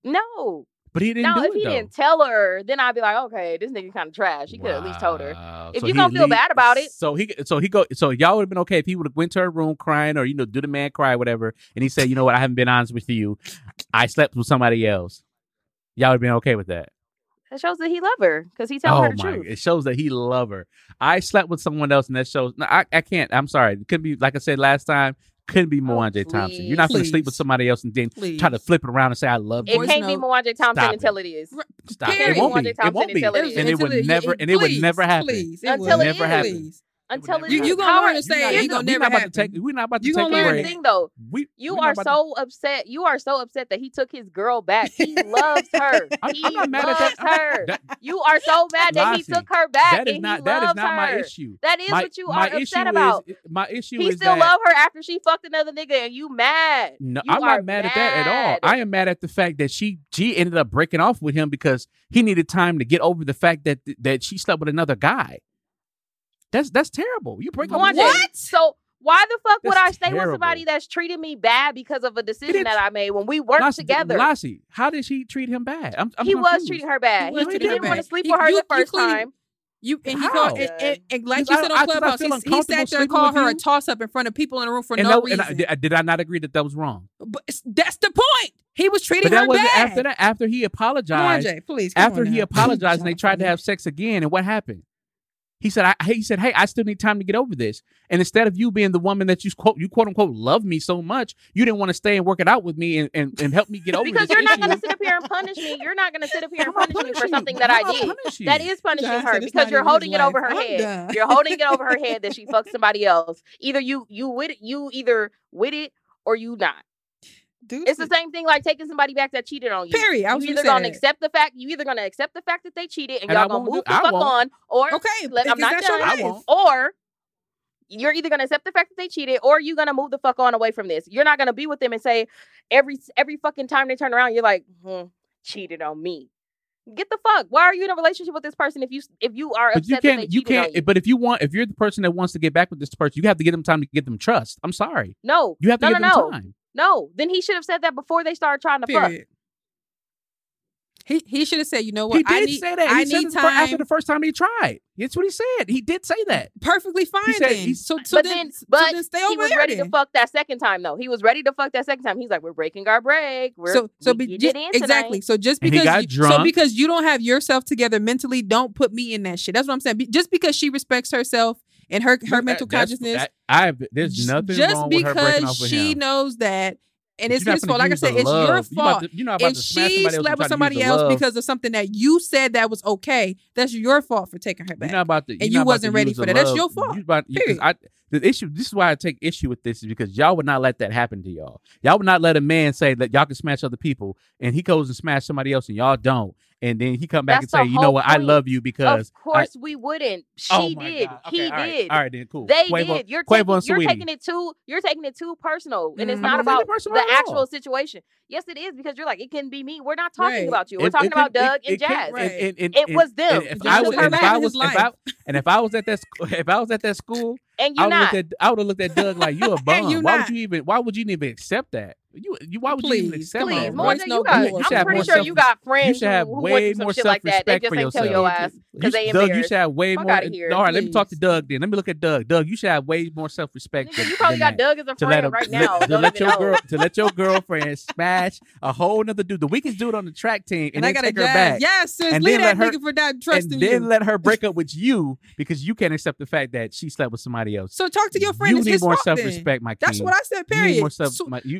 No, but he didn't. No, if he though. didn't tell her, then I'd be like, okay, this nigga kind of trash. He wow. could at least told her. If so you're gonna feel bad about it, so he, so he go, so y'all would have been okay if he would have went to her room crying or you know do the man cry whatever, and he said, you know what, I haven't been honest with you, I slept with somebody else. Y'all would have been okay with that. It shows that he love her because he tells oh her the my, truth. It shows that he love her. I slept with someone else, and that shows. No, I, I can't. I'm sorry. It could be like I said last time couldn't be Mwanje oh, Thompson. You're not going to sleep with somebody else and then please. try to flip it around and say I love it you. It can't no. be Mwanje Thompson Stop until it, it is. Stop. It. it won't be. It won't be. And it would never. And it would never happen. Never until you, you gonna learn to say it. You gonna never about to take. We're not about to you take. Here's the thing though. We, you are so to... upset. You are so upset that he took his girl back. He loves her. I'm, he I'm not mad at that. her. You are so mad that he took her back. That is not. That is not my her. issue. That is my, what you are upset is, about. My issue he is he still love her after she fucked another nigga, and you mad. No, you I'm not mad, mad at that at all. I am mad at the fact that she she ended up breaking off with him because he needed time to get over the fact that that she slept with another guy. That's that's terrible. You break up. What? So why the fuck that's would I stay terrible. with somebody that's treated me bad because of a decision that I made when we worked Lassie, together? Lassie, how did she treat him bad? I'm, I'm he confused. was treating her bad. He, he, he didn't bad. want to sleep he, with her you, the first you time. You and you called, and, and, and, like you said on Clubhouse, he, he sat there and called her a toss up in front of people in the room for and no that, reason. I, did, did I not agree that that was wrong? But that's the point. He was treating but that her bad. After that, after he apologized, Jay, please. After he apologized, and they tried to have sex again, and what happened? He said, I, he said, hey, I still need time to get over this. And instead of you being the woman that you quote, you quote unquote love me so much, you didn't want to stay and work it out with me and, and, and help me get over because you're not going to sit up here and punish me. You're not going to sit up here and punish, me for something that I did. That is punishing her because you're holding it over her I'm head. Done. You're holding it over her head that she fucked somebody else. Either you you with you either with it or you not it's the same thing like taking somebody back that cheated on you. Period. I was you either gonna that. accept the fact you either gonna accept the fact that they cheated and, and y'all gonna move do, the I fuck won't. on, or okay, let, I'm not done, or you're either gonna accept the fact that they cheated or you're gonna move the fuck on away from this. You're not gonna be with them and say every every fucking time they turn around, you're like, hmm, cheated on me. Get the fuck. Why are you in a relationship with this person if you if you are but you can't you can't you? but if you want if you're the person that wants to get back with this person, you have to give them time to get them trust. I'm sorry. No. You have to no, give no, them no. time no. Then he should have said that before they started trying to fuck. He he should have said, you know what? he did I need, say that. I he said need it fir- after the first time he tried. That's what he said. He did say that. Perfectly fine He said then. he's- So, so but then, then, so but then stay he over was ready then. to fuck that second time though. He was ready to fuck that second time. He's like, we're breaking our break. We're so so we be, getting just, it in exactly. tonight." So just because got you, so because you don't have yourself together mentally, don't put me in that shit. That's what I'm saying. Be, just because she respects herself and her her That- mental that's- consciousness, I, I there's nothing just wrong with her breaking because with she knows that, and it's you're his fault. Like I said, it's your love. You about fault. You're not about If she somebody else slept with try to use somebody else love. because of something that you said that was okay, that's your fault for taking her You're back. not about to. And you're you not about wasn't ready for that. That's love. your fault. You about, Period. I, the issue. This is why I take issue with this is because y'all would not let that happen to y'all. Y'all would not let a man say that y'all can smash other people, and he goes and smash somebody else, and y'all don't. And then he come back That's and say, "You know whole what? I love you because." Of course we wouldn't. She oh did. Okay, he all right. did. All right, then cool. They Quavo, did. You're, Quavo taking, and you're taking it too. You're taking it too personal, and it's Mhm. not not about it personal the at all. actual situation. Yes, it is because you're like it can be me. We're not talking Right. about you. We're It- talking it about it- Doug it and could- Jazz. and- and- and- It was them. and If I was, if I was, if I, and if I was at that, if I was at that school, And I you're would not. I would have looked at Doug like you a bum. Why not. would you even? Why would you even accept that? You, you why would you even Please, accept come that? Please, on, more than no you got. You I'm pretty sure self- you got friends. You friends should have who, who way went through more shit like that. They just for ain't tell your ass You because they should- Doug, you embarrassed. should have way Fuck more. outta here, all right, let me talk to. Doug then. Let me look at Doug. Doug, you should have way more self respect. You probably got Doug as a to let friend right now. to let your girl to let your girlfriend smash a whole nother dude, the weakest dude on the track team, and, And I got take her back. Yes, sis. And Leave then that let her- nigga for not And trusting then let her break up with you because you can't accept the fact that she slept with somebody else. so talk to your friend. You need more self respect, my king. That's what I said. You need Period. more self. Su- my- you,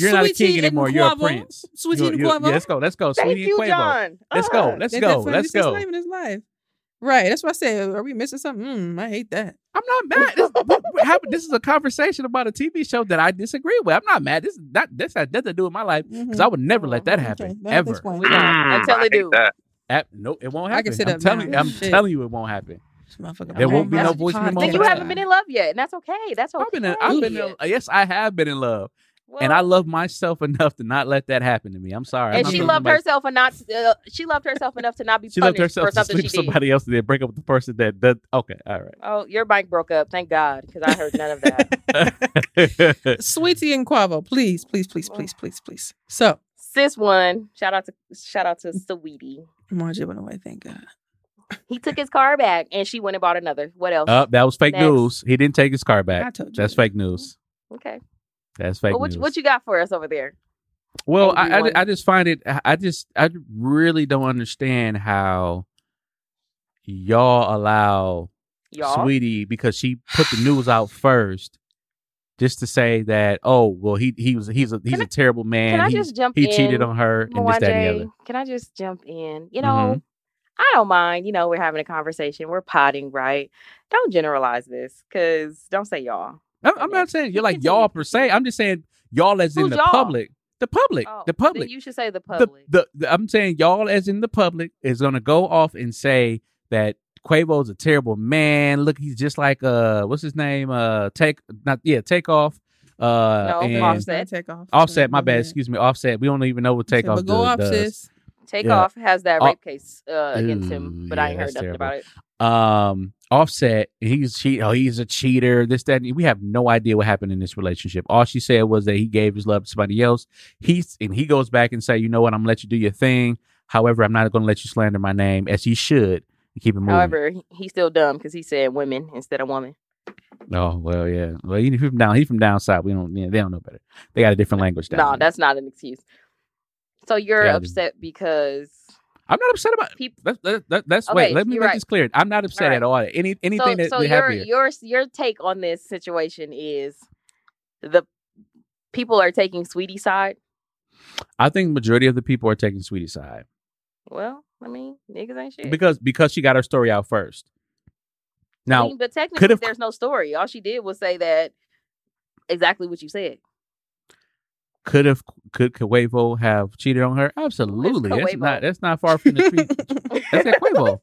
you're, you're not a Sweetie king anymore. You're a prince. Sweetie You're- and you're- Quavo. Yeah, let's go. Let's go. Thank Sweetie you, and Quavo. John. Let's go. Let's That- go. that's funny. Let's It's not go. even his life. Right. That's why I said, are we missing something? Mm, I hate that. I'm not mad. This, this is a conversation about a TV show that I disagree with. I'm not mad. This is not. This has nothing to do with my life because I would never let that Mhm. happen Okay, that ever. explains it. don't. Until I they hate do. that. No, it won't I happen. can sit I'm up telling you. now. I'm Shit. telling you, it won't happen. There won't be no my voice memo Then you haven't been in love yet, and that's okay. That's okay. I've been. In, I've been. In, yes, I have been in love, and I love myself enough to not let that happen to me. I'm sorry. I'm And she loved somebody- herself and not. Uh, she loved herself enough to not be She punished loved herself for to something sleep she did. somebody else and then break up with the person that does. Okay, all right. Oh, your mic broke up. Thank God, because I heard none of that. Sweetie and Quavo, please, please, please, please, please, please. So, Sis one, Shout out to shout out to Sweetie. Margie went away. Thank God. He took his car back, and she went and bought another. What else? uh, that was fake Next. news. He didn't take his car back. I told you. That's fake news. okay. That's fake Well, what, news. what you got for us over there? Well, I, I, I just find it. I just I really don't understand how y'all allow Y'all. Sweetie because she put the news out first, just to say that oh well he he was he's a he's Can a terrible man. Can I he just jump he in? cheated on her and this that and the other. Can I just jump in? You know, Mhm. I don't mind. You know, we're having a conversation. We're potting, right? Don't generalize this, because don't say y'all. I'm, I'm not saying you're like y'all per se. I'm just saying y'all as in the y'all? public. The public. Oh, the then public. you should say the the, public. the, the I'm saying y'all as in the public is gonna go off and say that Quavo's a terrible man. Look, he's just like uh what's his name? Uh take not yeah, Takeoff. Uh No, and Offset. Takeoff. Offset, my bad, ahead. excuse me, offset. We don't even know what Said, takeoff But go off, does. sis. Takeoff has that Oh. rape case uh, against him, Ooh, but I yeah, ain't heard nothing terrible. about it. um offset he's cheat oh he's a cheater this that and we have no idea what happened in this relationship. All she said was that he gave his love to somebody else. He's and he goes back and say you know what? I'm gonna let you do your thing. However i'm not gonna let you slander my name as he should keep it moving. However, he's still dumb because he said women instead of woman. oh well yeah. Well he from down he from down south. We don't yeah, they don't know better. They got a different language down No, there. that's not an excuse. So you're Yeah, upset because i'm not upset about people. that, that, that, that's Okay, wait let me make right. this clear i'm not upset at all any anything So, that so your your your take on this situation is the people are taking sweetie side. i think majority of the people are taking sweetie side Well, I mean, niggas ain't shit. because because she got her story out first I now mean, but technically, there's no story. All she did was say that exactly what you said. Could have could Quavo have cheated on her? Absolutely. That's not that's not far from the street. that's that Quavo.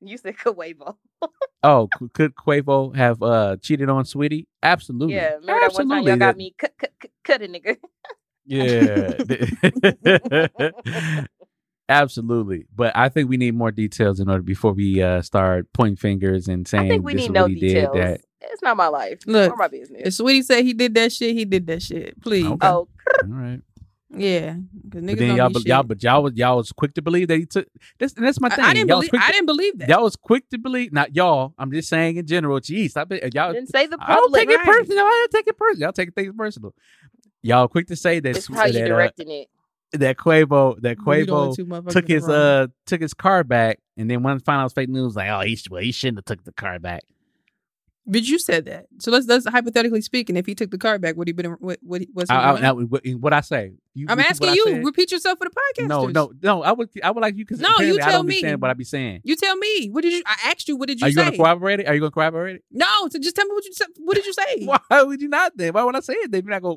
You said Quavo. Oh, could Quavo have uh cheated on Sweetie? Absolutely. Yeah, remember that one time y'all got me cut, cut, cut, a nigga. Yeah. Absolutely. But I think we need more details in order before we uh start pointing fingers and saying I think we this need no details. did. That It's not my life. Look, or my business. If Sweetie said he did that shit, he did that shit. Please. Okay. oh, all right. Yeah. Because niggas But then don't y'all be y'all but y'all was y'all was quick to believe that he took this and that's my thing. I, didn't y'all believe. quick I didn't believe that. y'all was quick to believe not y'all. I'm just saying in general. Jeez, I bet y'all didn't say the Public, I don't public. take it personal. I don't take it personal. Y'all take things personal. Y'all quick to say that It's how you that, uh, directing it. that Quavo that We the only Quavo took his room. uh took his car back, and then when found out it was fake news, like oh he well he shouldn't have took the car back. But you said that. So let's let's hypothetically speaking, if he took the car back, would he been what what was I, I? I, what, what I say? You I'm asking you. said? Repeat yourself for the podcast. No, no, no. I would I would like you because No, you I tell don't be me. saying what I be saying. You tell me. What did you? I asked you. What did you say? Are you say? gonna corroborate it? Are you gonna corroborate it? no. So just tell me what you said. What did you say? Why would you not then? Why would I say it? Then you're not gonna.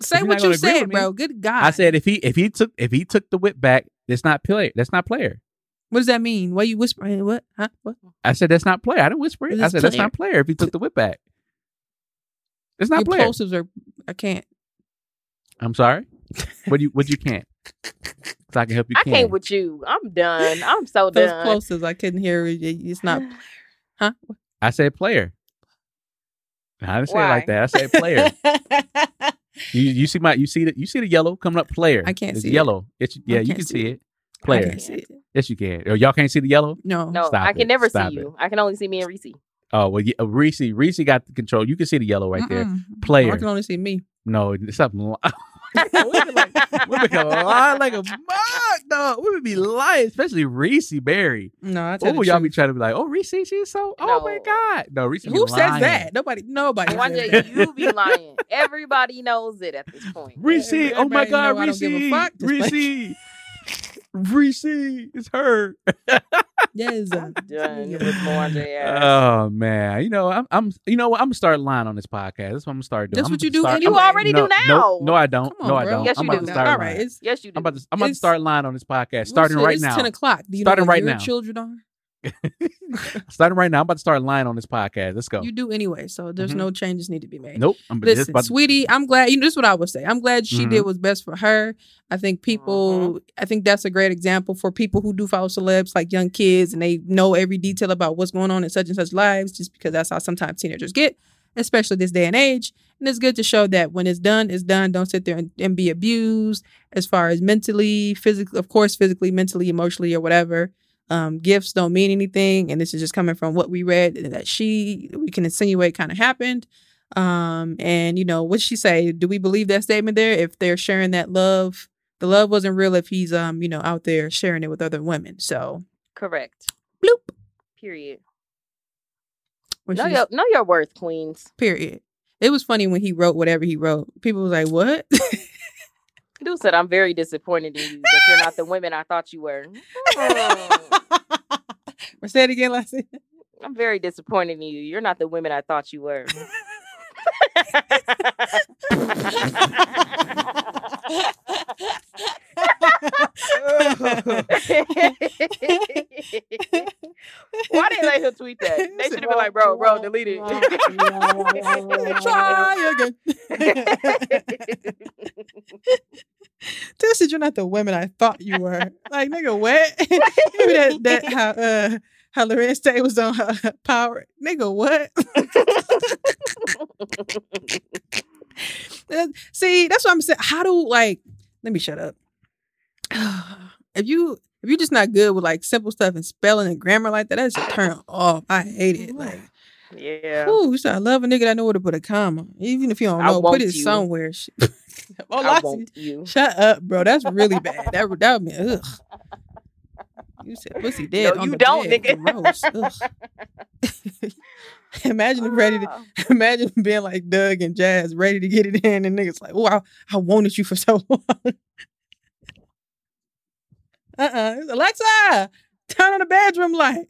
Say what you said, bro. Good God. I said if he if he took if he took the whip back, that's not player. That's not player. What does that mean? Why you whispering? What? Huh? What? I said that's not player. I didn't whisper it. It I is said that's not player. If he took the whip back, it's not Your player. plosives are. I can't. I'm sorry. What you what you can't? So I can help you. I can. can't with you. I'm done. I'm so done. Those done. plosives, I couldn't hear. it. It's not. Huh? I said player. I didn't say it like that. I said player. you you see my you see the you see the yellow coming up player. I can't it's see it. yellow. It's yeah, you can't see see it. it. I Player. can't see it. Yes, you can. Or y'all can't see the yellow. No. No, Stop I can it. never Stop see it. you. I can only see me and Reese. Oh well, yeah, uh, Reese Reese got the control. You can see the yellow right there. Mm-mm. Player. I can only see me. No, it's something. li- women like women can lie like a mug, dog. We would be lying, especially Reese Berry. No, I tell Oh, the y'all be trying to be like, oh, Reese, she's so. Oh my god, no, Reese. be Who says lying. that? Nobody. Nobody. One says you be lying. Everybody knows it at this point. Reese, oh my god, know I Reese, give a fuck. Just Reese, Reese, it's her. Yes. Done with Mwanje ass. Oh man, you know I'm, I'm, you know what? I'm gonna start lying on this podcast. That's what I'm gonna start doing. That's I'm what you do start- You I'm- already no, do now. No, no, I don't. On, no, I don't. Yes, I'm you about do. to start All lying. right. It's, yes, you do. I'm about to, I'm about to start lying on this podcast. Starting shit, right it's now. Ten o'clock. Do you Starting know what right your now. children are? starting right now. I'm about to start lying on this podcast. Let's go. You do anyway, so there's Mhm. no changes need to be made. nope. I'm just Listen, about to, sweetie, I'm glad. You know, this is what I would say. I'm glad she did Mhm. what's best for her. I think people. I think that's a great example for people who do follow celebs, like young kids, and they know every detail about what's going on in such and such lives, just because that's how sometimes teenagers get, especially this day and age. And it's good to show that when it's done, it's done. Don't sit there and, and be abused as far as mentally, physically, of course, physically, mentally, emotionally, or whatever. Um, gifts don't mean anything, and this is just coming from what we read that she we can insinuate kind of happened. Um, and you know, what she say? Do we believe that statement there? If they're sharing that love, the love wasn't real if he's um, you know, out there sharing it with other women. So Correct. bloop. Period. When Know your, know your worth, queens. period. It was funny when he wrote whatever he wrote. People was like, "What?" Dude said, I'm very disappointed in you that you're not the women I thought you were. Or say it again, Lassie. I'm very disappointed in you. You're not the women I thought you were. Why didn't let him tweet that? They should have been like, bro, bro, delete it. Try again. Dude said you're not the women I thought you were. Like nigga, what? Maybe that that how uh how Larenz Tate was on her power. Nigga, what? See, that's what I'm saying. How do like let me shut up. if you if you're just not good with like simple stuff and spelling and grammar like that, that's a turn off. I hate it. Like yeah. Ooh, you said, I love a nigga that know where to put a comma. Even if you don't know, put it you. somewhere. Oh, I want you. shut up, bro. That's really bad. That would that would be ugh. You said pussy dead. No, on you the don't, bed. nigga. Gross. Imagine ready to Ah. imagine being like Doug and Jazz ready to get it in, and niggas like, oh, I, I wanted you for so long. uh-uh. Alexa, turn on the bedroom light.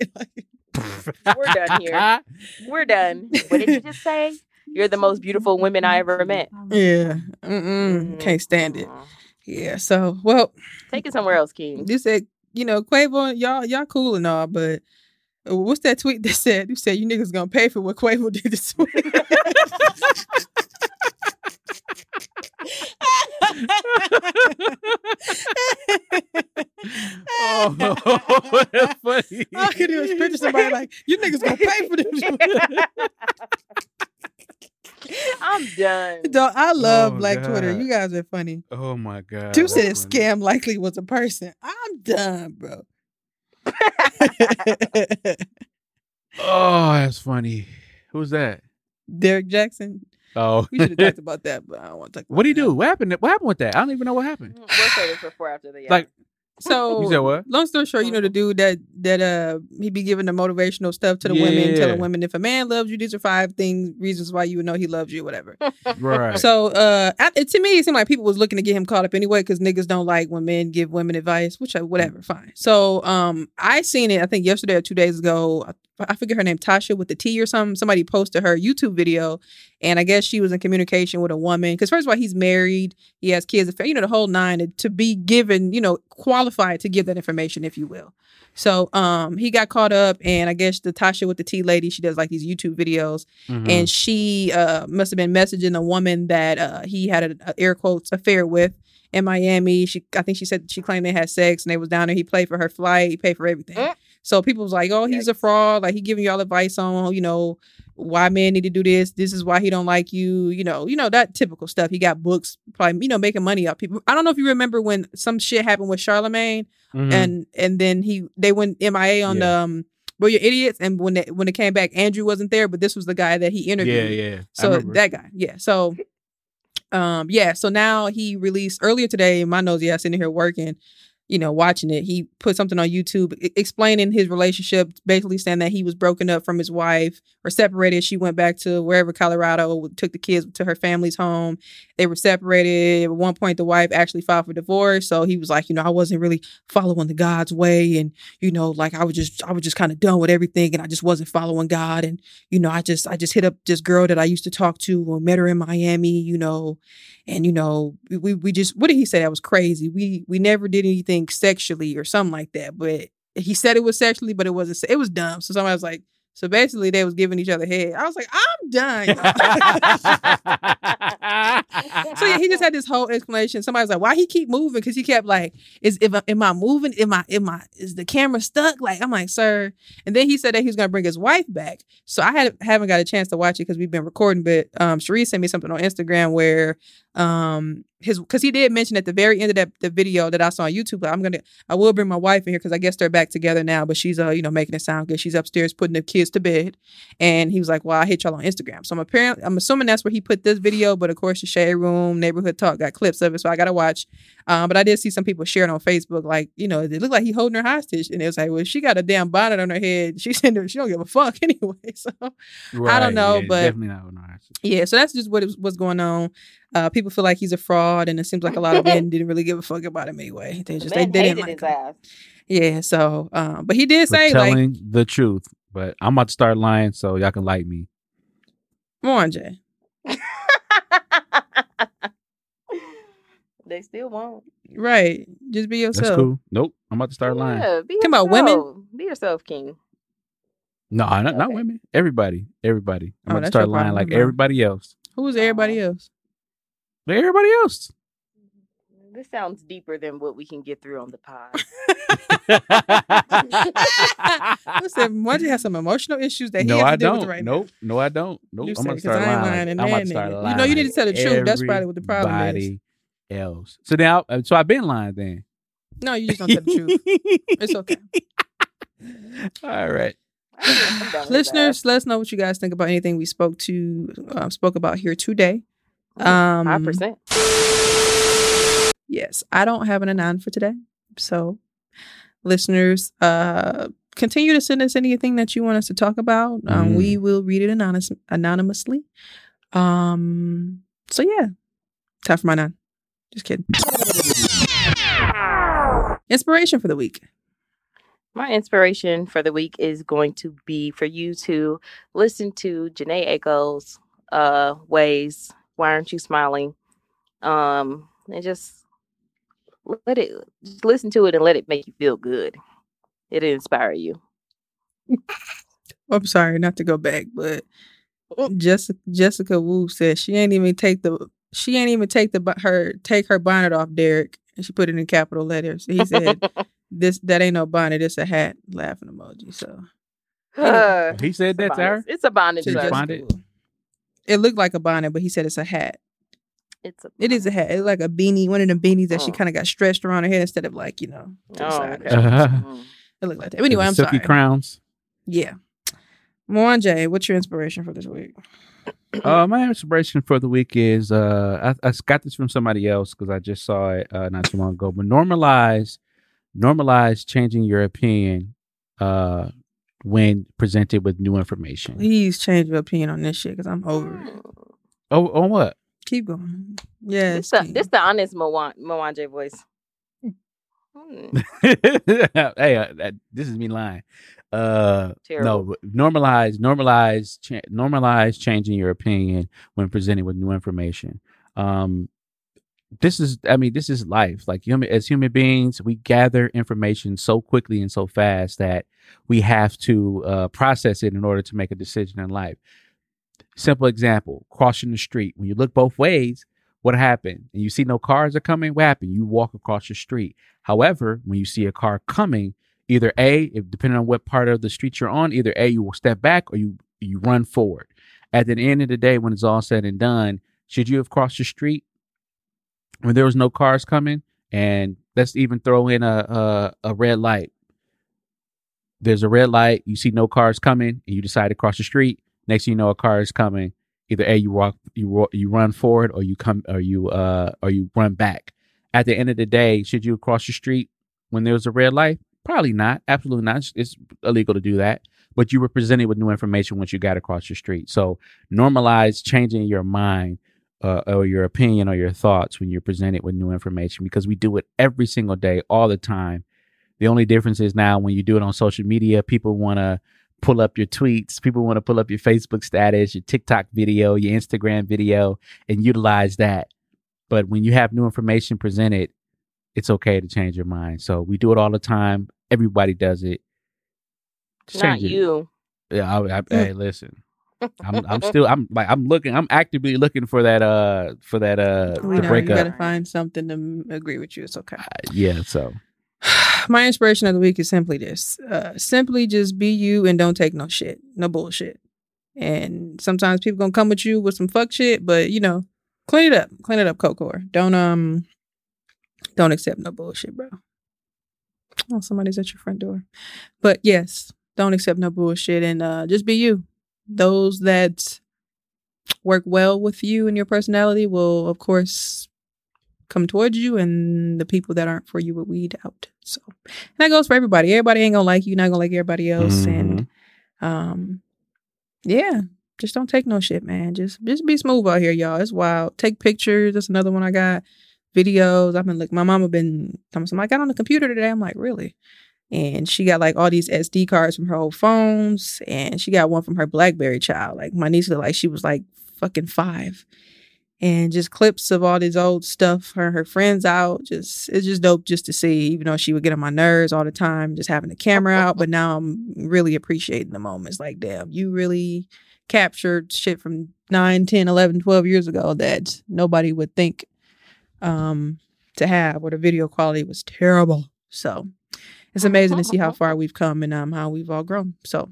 We're done here. We're done. What did you just say? You're the most beautiful women I ever met. yeah. Mm-mm. Can't stand it. Yeah. So, well, Take it somewhere else, King. you said, you know, Quavo, y'all, y'all cool and all, but uh, what's that tweet that said? You said you niggas gonna pay for what Quavo did this week. oh, that's funny. I could even picture somebody like, you niggas gonna pay for this. I'm done. Dog, I love Oh, Black Twitter. You guys are funny. Oh my god. Two said if scam likely was a person. I'm done, bro. Oh, that's funny. Who's that? Derrick Jaxn. Oh, We should have talked about that, but I don't want to talk about what do you that do? What happened? What happened with that? I don't even know what happened. We'll say this before after the Like, So you said what? long story short, you know the dude that that uh he be giving the motivational stuff to the women, telling women if a man loves you, these are five things, reasons why you would know he loves you, whatever. Right. So uh I- it, to me, it seemed like people was looking to get him caught up anyway because niggas don't like when men give women advice, which whatever, fine. So um I seen it I think yesterday or two days ago. I, I forget her name, Tasha with the T or something. Somebody posted her YouTube video, and I guess she was in communication with a woman because first of all, he's married, he has kids, you know, the whole nine. To be given, you know, qualified to give that information, if you will. So um he got caught up, and I guess the Tasha with the T lady, she does like these YouTube videos, Mhm. and she uh must have been messaging a woman that uh he had an air quotes affair with in Miami. She I think she said she claimed they had sex and they was down there. He paid for her flight, he paid for everything. Mm. So people was like, "Oh, he's a fraud. Like he giving y'all advice on, you know, why men need to do this. This is why he don't like you. You know, you know that typical stuff. He got books, probably you know, making money off people. I don't know if you remember when some shit happened with Charlemagne Mhm. and and then he they went MIA on Yeah. the um. Well, you're idiots, and when they when it came back, Andrew wasn't there, but this was the guy that he interviewed. yeah, yeah. So that guy, yeah. So, um, yeah. So now he released earlier today. My nose, yeah, sitting here working, you know, watching it. He put something on YouTube explaining his relationship, basically saying that he was broken up from his wife or separated. She went back to wherever Colorado, took the kids to her family's home. They were separated. At one point, the wife actually filed for divorce. So he was like, you know, I wasn't really following the God's way, and you know, like I was just, I was just kind of done with everything, and I just wasn't following God, and you know, I just I just hit up this girl that I used to talk to or met her in Miami, you know, and you know, we we just what did he say that was crazy? We we never did anything sexually or something like that, but he said it was sexually, but it wasn't. It was dumb. So somebody was like, so basically they was giving each other head. I was like, I'm done. so yeah, he just had this whole explanation. Somebody was like, "Why he keep moving?" Because he kept like, "Is if am I moving? Am I am I is the camera stuck?" Like I'm like, "Sir." And then he said that he was gonna bring his wife back. So I had haven't got a chance to watch it because we've been recording. But um, Cherie sent me something on Instagram where um his because he did mention at the very end of that the video that I saw on YouTube. I'm gonna I will bring my wife in here because I guess they're back together now. But she's uh you know making it sound good. She's upstairs putting the kids to bed. And he was like, "Well, I hit y'all on Instagram." So I'm apparently, I'm assuming that's where he put this video. But of course, the Shade Room Neighborhood Talk got clips of it, so I gotta watch. Um, but I did see some people sharing on Facebook, like you know, it looked like he holding her hostage, and it was like, "Well, she got a damn bonnet on her head. She's in there. She don't give a fuck anyway." So Right, I don't know, yeah, but- definitely not. Yeah, so that's just what is, what's going on. Uh, people feel like he's a fraud, and it seems like a lot of men didn't really give a fuck about him anyway. They just they, Man they didn't hated like his him. ass. Yeah, so um, but he did for say like, the truth. But I'm about to start lying, so y'all can like me. "Come on, Jay." they still won't. Right, just be That's yourself. cool. Nope, I'm about to start lying. Yeah, be Talking about women? yourself. Be yourself, King. No, not, not women. Everybody, everybody. I'm Oh, about to start lying problem, like bro. everybody else. Who's everybody else? Like everybody else. This sounds deeper than what we can get through on the pod. Listen, Margie has some emotional issues that he no, has to I deal don't. with right nope. No, I don't. Nope. You I'm say, about to 'cause start lying. lying I'm about to start nigga. You know you need to tell the truth. That's probably what the problem is. everybody Else. So now, uh, so I've been lying then. No, you just don't tell the truth. It's okay. All right. I'm done with his Listeners, let us know what you guys think about anything we spoke to uh, spoke about here today. Ass. Um, Five percent. Yes, I don't have an anon for today. So, listeners, uh, continue to send us anything that you want us to talk about. Um, Mm. We will read it anonymous, anonymously. Um, so yeah, time for my non. Just kidding. Inspiration for the week. My inspiration for the week is going to be for you to listen to Jhené Aiko's uh ways. Why aren't you smiling? Um, and just let it just listen to it and let it make you feel good. It'll inspire you. I'm sorry, not to go back, but Jessica Jessica Wu said she ain't even take the she ain't even take the bo- her take her bonnet off Derek, and she put it in capital letters. He said this that ain't no bonnet, it's a hat. Laughing emoji. So Uh, He said it's that to her. It's a bonnet. to She sir. Jessica responded? Wu. It looked like a bonnet, but he said it's a hat. It's a It is a hat. It's like a beanie, one of the beanies that she Oh. kind of got stretched around her head instead of like you know. to the Oh, okay. Uh-huh. It looked like that. Anyway, I'm Silky sorry. crowns. Yeah. Mwanje, what's your inspiration for this week? Uh, my inspiration for the week is uh, I, I got this from somebody else because I just saw it uh, not too long ago. But normalize, normalize changing your opinion uh, when presented with new information. Please change your opinion on this shit because I'm over it. Oh, on what? Keep going. Yes. This the this the honest Moan Mwanje voice. Mm, hey, uh, that, this is me lying. Uh, Terrible. no, normalize, normalize, cha- normalize changing your opinion when presented with new information. Um, this is, I mean, this is life. Like human, as human beings, we gather information so quickly and so fast that we have to uh, process it in order to make a decision in life. Simple example: crossing the street. When you look both ways, what happened? And you see no cars are coming. What happened? You walk across the street. However, when you see a car coming, either a, if depending on what part of the street you're on, either a you will step back or you you run forward. At the end of the day, when it's all said and done, should you have crossed the street when there was no cars coming? And let's even throw in a a, a red light. There's a red light. You see no cars coming, and you decide to cross the street. Next, thing you know, a car is coming. Either a you walk you you run forward, or you come or you uh or you run back. At the end of the day, should you cross the street when there was a red light? Probably not. Absolutely not. It's, it's illegal to do that. But you were presented with new information once you got across the street. So normalize changing your mind uh, or your opinion or your thoughts when you're presented with new information because we do it every single day, all the time. The only difference is now when you do it on social media, people want to pull up your tweets, people want to pull up your Facebook status, your TikTok video, your Instagram video, and utilize that. But when you have new information presented, it's okay to change your mind. So we do it all the time. Everybody does it. Just Not change it. you. Yeah, I, I, hey, listen. I'm I'm still I'm like I'm looking I'm actively looking for that uh for that uh We to know you gotta find something to agree with you. It's okay. Yeah, so My inspiration of the week is simply this: uh, simply just be you and don't take no shit, no bullshit. And sometimes people gonna come with you with some fuck shit, but you know, clean it up, clean it up, Kokor. Don't um, don't accept no bullshit, bro. Oh, somebody's at your front door. But yes, don't accept no bullshit and uh, just be you. Those that work well with you and your personality will, of course, come towards you, and the people that aren't for you will weed out. So and that goes for everybody. Everybody ain't gonna like you, not gonna like everybody else. And um yeah, just don't take no shit, man. Just just be smooth out here, y'all. It's wild. Take pictures. That's another one I got. Videos. I've been like my mama been telling me, I got on the computer today. I'm like, really? And she got like all these SD cards from her old phones, and she got one from her BlackBerry child. Like my niece looked like she was like fucking five. And just clips of all this old stuff her her friends out just it's just dope just to see even though she would get on my nerves all the time just having the camera out. But now i'm really appreciating the moments. Like damn you really captured shit from 9 10 11 12 years ago that nobody would think um to have or the video quality was terrible. So it's amazing to see how far we've come and um how we've all grown. So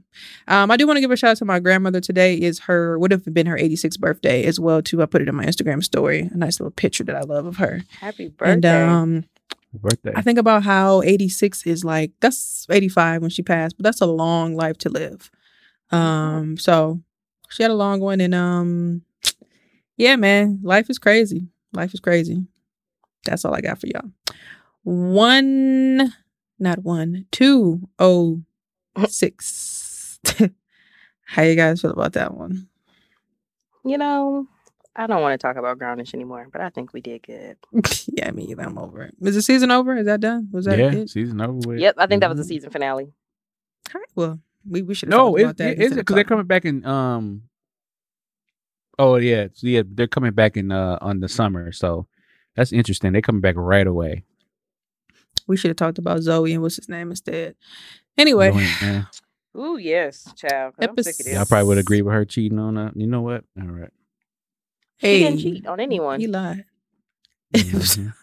um I do want to give a shout out to my grandmother today. Is her would have been her 86th birthday as well too. I put it in my Instagram story. A nice little picture that I love of her. Happy birthday. And um birthday. I think about how 86 is like that's 85 when she passed, but that's a long life to live. Um so she had a long one and um yeah, man, life is crazy. Life is crazy. That's all I got for y'all. One not one, two oh six. How you guys feel about that one? you know, I don't want to talk about Grown-ish anymore, but I think we did good. yeah, me either. I'm over it. Is the season over? Is that done? Was that yeah, it? season over with. Yep, I think that was the Mhm. season finale. All right, well, we, we should have No, talked is, about that. is it because they're coming back in um Oh yeah, so yeah, they're coming back in uh on the summer, so that's interesting. They're coming back right away. We should have talked about Zoey and what's his name instead. Anyway, Going, eh. Ooh, yes, child. 'cause I'm sick of this. Yeah, I probably would agree with her cheating on her. You know what? All right. He didn't cheat on anyone. He lied. Mhm.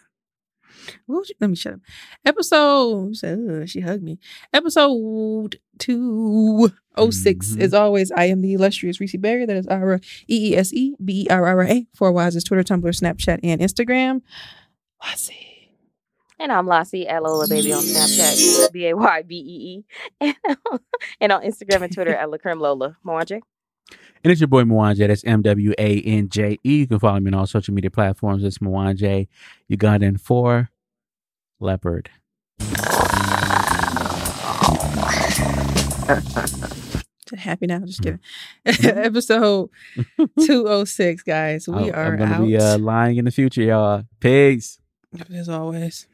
What was you- let me shut up. Episode she she hugged me. Episode two oh six. Mhm. As always, I am the illustrious Reese Berry. That is Ira E E S E B E R R A. Four Wise is Twitter, Tumblr, Snapchat, and Instagram. Lassie. And I'm Lassie at Lola Baby on Snapchat, B A Y B E E, and on Instagram and Twitter at Lacrim Lola. Mwanje. And it's your boy Mwanje. That's M W A N J E. You can follow me on all social media platforms. It's Mwanje Ugandan for Leopard. Happy now? Just Mhm. kidding. Episode two oh six, guys. We I- are I'm gonna out. be uh, lying in the future, y'all. Peace. As always.